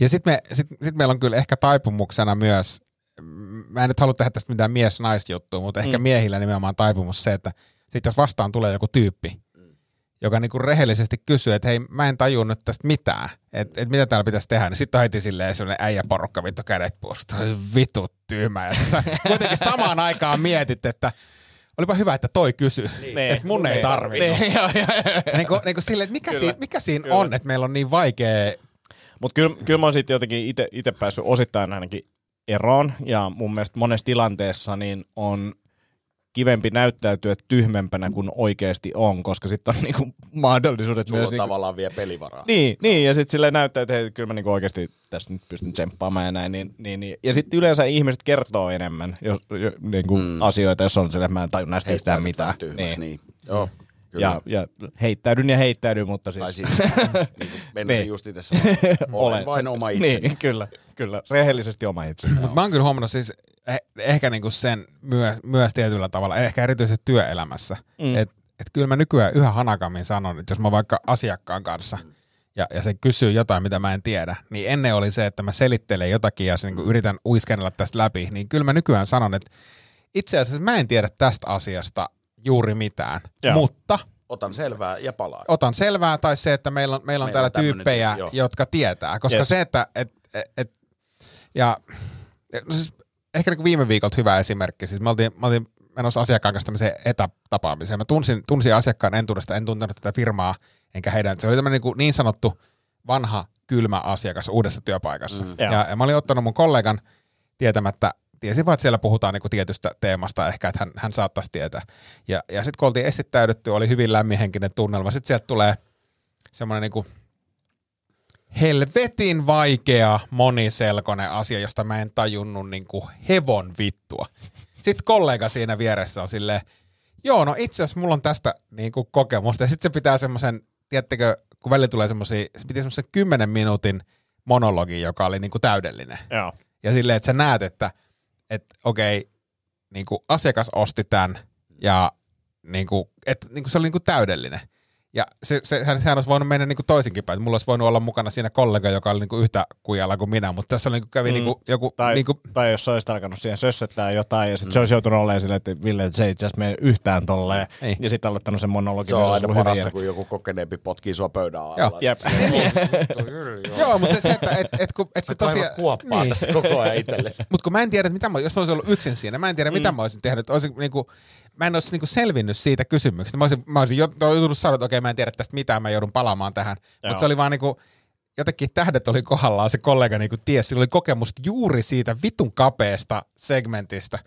Ja sitten me, sit, sit meillä on kyllä ehkä taipumuksena myös, mm, mä en nyt halua tehdä tästä mitään mies-naisjuttua, mutta ehkä Mm. miehillä nimenomaan taipumus se, että sit jos vastaan tulee joku tyyppi, joka niinku rehellisesti kysyy, että hei, mä en tajua nyt tästä mitään, että et mitä täällä pitäisi tehdä, niin sitten heti silleen sellainen äijäporukka vittu kädet puolustaa, vittu tyhmä. Ja sit sä kuitenkin samaan aikaan mietit, että olipa hyvä, että toi kysyy, niin. että mun ei tarvinnut. Niin, joo, joo, joo. Ja Niin kuin, niin kuin silleen, että mikä, Kyllä. siinä, mikä siinä Kyllä. on, että meillä on niin vaikea Mutta kyllä, kyllä mä oon siitä jotenkin itse päässyt osittain ainakin eroon, ja mun mielestä monessa tilanteessa niin on kivempi näyttäytyä tyhmempänä kuin oikeasti on, koska sitten on (laughs) niinku mahdollisuudet Sulla myös... Niinku, tavallaan vielä pelivaraa. niin, niin, ja sitten silleen näyttää, että hei, kyllä mä niinku oikeasti tässä nyt pystyn tsemppaamaan ja näin. Niin, niin, niin. Ja sitten yleensä ihmiset kertoo enemmän jos, jo, niinku mm. asioita, jos on silleen, että mä en taju näistä yhtään mitään. tyhmäksi, niin. Joo, kyllä. Ja, ja heittäydyn ja heittäydyn, mutta siis... Tai siis, (laughs) niin Niin. just itse sanoa, olen vain oma itseni. Niin, kyllä, kyllä. Rehellisesti oma itse. Mutta mä oon kyllä huomannut siis eh, ehkä niinku sen myö, myös tietyllä tavalla, ehkä erityisesti työelämässä, Mm. mm. että et kyllä mä nykyään yhä hanakammin sanon, että jos mä vaikka asiakkaan kanssa ja, ja se kysyy jotain, mitä mä en tiedä, niin ennen oli se, että mä selittelen jotakin ja se, niin yritän uiskennella tästä läpi, niin kyllä mä nykyään sanon, että itse asiassa mä en tiedä tästä asiasta juuri mitään, Joo. mutta Otan selvää ja palaan. otan selvää, tai se, että meillä on, meillä on Meillä täällä on tyyppejä, joo. jotka tietää. Koska Yes. se, että et, et, et, ja, no siis ehkä niin viime viikolta hyvä esimerkki. Siis me oltiin, me oltiin menossa asiakkaan kanssa tämmöiseen etätapaamiseen. Mä tunsin, tunsin asiakkaan entuudesta, en tuntenut tätä firmaa, enkä heidän. Se oli tämmöinen niin, niin sanottu vanha kylmä asiakas uudessa työpaikassa. Mm, ja, ja mä olin ottanut mun kollegan tietämättä, tiesin vaan, että siellä puhutaan niinku tietystä teemasta ehkä, että hän, hän saattaisi tietää. Ja, ja sitten kun oltiin esittäydytty, oli hyvin lämminhenkinen tunnelma. Sitten sieltä tulee semmoinen niinku helvetin vaikea moniselkoinen asia, josta mä en tajunnut niinku hevon vittua. Sitten kollega siinä vieressä on silleen, joo, no itse asiassa mulla on tästä niinku kokemusta. Ja sitten se pitää semmoisen, tiedättekö, kun välillä tulee semmoisia, se piti semmoisen kymmenen minuutin monologi, joka oli niinku täydellinen. Joo. Ja silleen, että sä näet, että, että okei, niin kuin asiakas osti tämän ja niin kuin, että niin kuin se oli niin kuin täydellinen. Ja se, se, sehän, sehän olisi voinut mennä niin kuin toisinkin päin. Mulla olisi voinut olla mukana siinä kollega, joka oli niin kuin yhtä kujalla kuin minä, mutta tässä oli, niin kuin kävi Mm. niin kuin joku... Tai, niin kuin, tai jos se olisi alkanut siihen sössöttää jotain, ja sitten mm. se olisi joutunut olemaan silleen, että Ville, että se ei itse asiassa mene yhtään tolleen, Ei. ja sitten aloittanut sen monologin, Se on niin aina parasta, kun joku kokeneempi potkii sua pöydän alla. Joo. Jep. (laughs) joo, mutta se, se että et, et, kun, et, kun tosiaan... kuoppaa niin. tässä koko ajan itsellesi. Mutta kun mä en tiedä, että mitä mä, jos mä olisin ollut yksin siinä, mä en tiedä, mitä mä olisin tehnyt. Olisin, niinku, mä en olisi niinku selvinnyt siitä kysymyksestä. Mä olisin, mä olisin jo- joutunut sanoa, että okei, mä en tiedä tästä mitään, mä joudun palaamaan tähän. Mutta se oli vaan niinku, jotenkin tähdet oli kohdallaan, se kollega niinku tiesi, sillä oli kokemus juuri siitä vitun kapeasta segmentistä,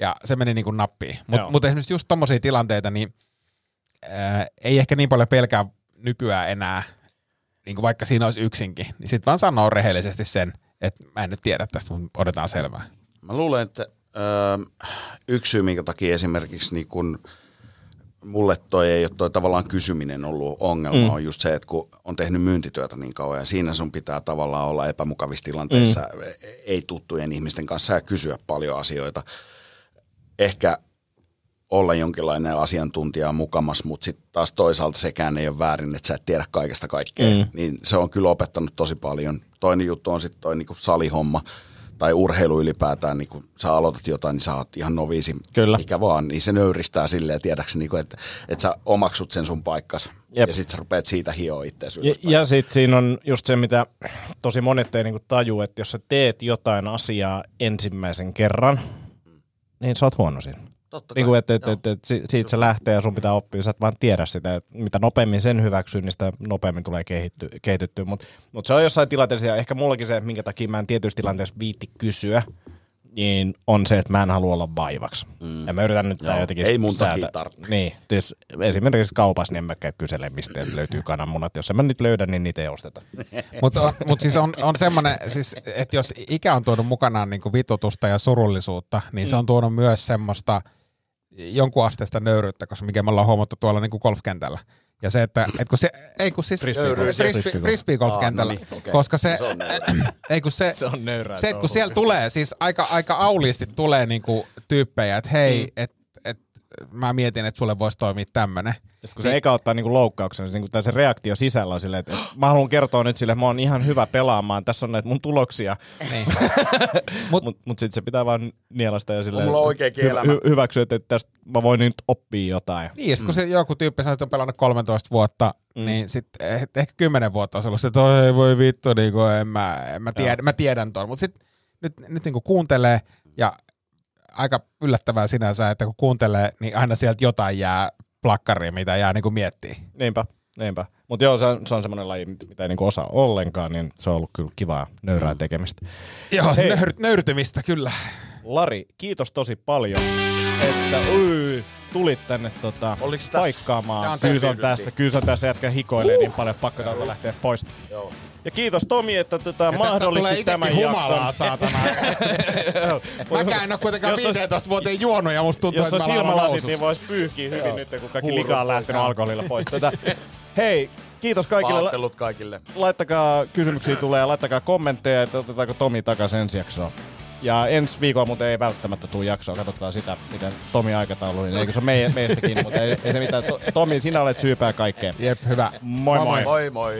ja se meni niinku nappiin. Mutta mut esimerkiksi just tommosia tilanteita, niin ää, ei ehkä niin paljon pelkää nykyään enää, niin kuin vaikka siinä olisi yksinkin, niin sitten vaan sanoo rehellisesti sen, että mä en nyt tiedä tästä, mutta odotetaan selvää. Mä luulen, että öö, yksi syy, minkä takia esimerkiksi niin kun mulle toi ei ole toi tavallaan kysyminen ollut ongelma, mm. on just se, että kun on tehnyt myyntityötä niin kauan ja siinä sun pitää tavallaan olla epämukavissa tilanteissa mm. ei tuttujen ihmisten kanssa ja kysyä paljon asioita. Ehkä olla jonkinlainen asiantuntija mukamas, mutta sitten taas toisaalta sekään ei ole väärin, että sä et tiedä kaikesta kaikkea. Mm. Niin se on kyllä opettanut tosi paljon. Toinen juttu on sitten toi niinku salihomma tai urheilu ylipäätään, niin kun sä aloitat jotain, niin sä oot ihan noviisi, Kyllä. mikä vaan, niin se nöyristää silleen, tiedäksä, niin että, että sä omaksut sen sun paikkas Jep. ja sit sä rupeat siitä hioa itseäsi Ja, ja sitten siinä on just se, mitä tosi monet ei niinku taju, että jos sä teet jotain asiaa ensimmäisen kerran, niin sä oot huono siinä. Totta Niin kuin, että et, et, et, si- siitä se lähtee ja sun pitää oppia, sä et vaan tiedä sitä, että mitä nopeammin sen hyväksyy, niin sitä nopeammin tulee kehitty, kehityttyä. Mutta mut se on jossain tilanteessa, ja ehkä mullakin se, minkä takia mä en tietyissä tilanteissa viitti kysyä, niin on se, että mä en halua olla vaivaksi. Mm. Ja mä yritän nyt tää Joo, jotenkin ei mun takia tarvitse. Niin, siis esimerkiksi kaupassa niin en mä käy kysele, mistä löytyy kananmunat. Jos en mä niitä löydä, niin niitä ei osteta. (laughs) Mutta mut siis on, on semmoinen, siis, että jos ikä on tuonut mukanaan niinku vitutusta ja surullisuutta, niin Mm. se on tuonut myös semmoista jonkun asteista nöyryyttä, koska mikä me ollaan huomattu tuolla niinku golfkentällä. Ja se, että et kun se, ei kun siis Frisbee- frisbee, no niin, koska se, Se on (clears throat) ei kun se, Se on nöyrää se, että kun siellä tulee, siis aika, aika auliisti tulee niinku tyyppejä, että hei, Mm. että et, mä mietin, että sulle voisi toimia tämmönen. Sitten kun se eka ottaa niinku loukkauksen, niin niinku, tai se reaktio sisällä on silleen, että, että mä haluan kertoa nyt sille, että mä oon ihan hyvä pelaamaan, tässä on näitä mun tuloksia, Niin. mutta (laughs) mut, mut sitten se pitää vaan nielasta ja silleen, mulla oikeakin hy- hy- hyväksyä, että tästä mä voin nyt oppia jotain. Niin, ja sit kun se joku tyyppi sanoo, että on pelannut 13 vuotta, mm. niin sitten eh, ehkä 10 vuotta on se ollut se, että "Oi, ei voi vittu, niin kuin, en mä, en mä, tiedä, mä tiedän ton. Mutta sitten nyt, nyt niin kuin kuuntelee, ja aika yllättävää sinänsä, että kun kuuntelee, niin aina sieltä jotain jää plakkariin, mitä jää niin kuin miettii. Niinpä, niinpä. Mutta joo, se on, se on semmoinen laji, mit- mitä ei niinku osaa ollenkaan, niin se on ollut kyllä kivaa, nöyrää tekemistä. Joo, se Hei. nöyr, nöyrtymistä kyllä. Lari, kiitos tosi paljon, että ui, tulit tänne tota, paikkaamaan. Tää on Kyllä se on tässä. se on tässä jätkä hikoilee niin paljon, pakko täältä lähteä pois. Joo. Ja kiitos Tomi, että tota, Ja tässä tulee mahdollistit itsekin tämän humalaa, jakson. saatana. Mäkään en ole kuitenkaan Jos on- 15 vuoteen juonut ja musta tuntuu, Jos että on mä alan olla silmälasit, niin vois pyyhkiä hyvin nyt, kun kaikki Huurut lika on lähtenyt alkoholilla pois. Tätä. Hei, kiitos kaikille. Pahoittelut kaikille. laittakaa kysymyksiä tulee ja laittakaa kommentteja, että otetaanko Tomi takaisin ensi jaksoon. Ja ensi viikolla muuten ei välttämättä tule jaksoa. Katsotaan sitä, miten Tomi aikataulu, niin eikö se ole meistä kiinni, mutta ei, ei se mitään. To- Tomi, sinä olet syypää kaikkeen. Jep, hyvä. Moi moi. Moi moi.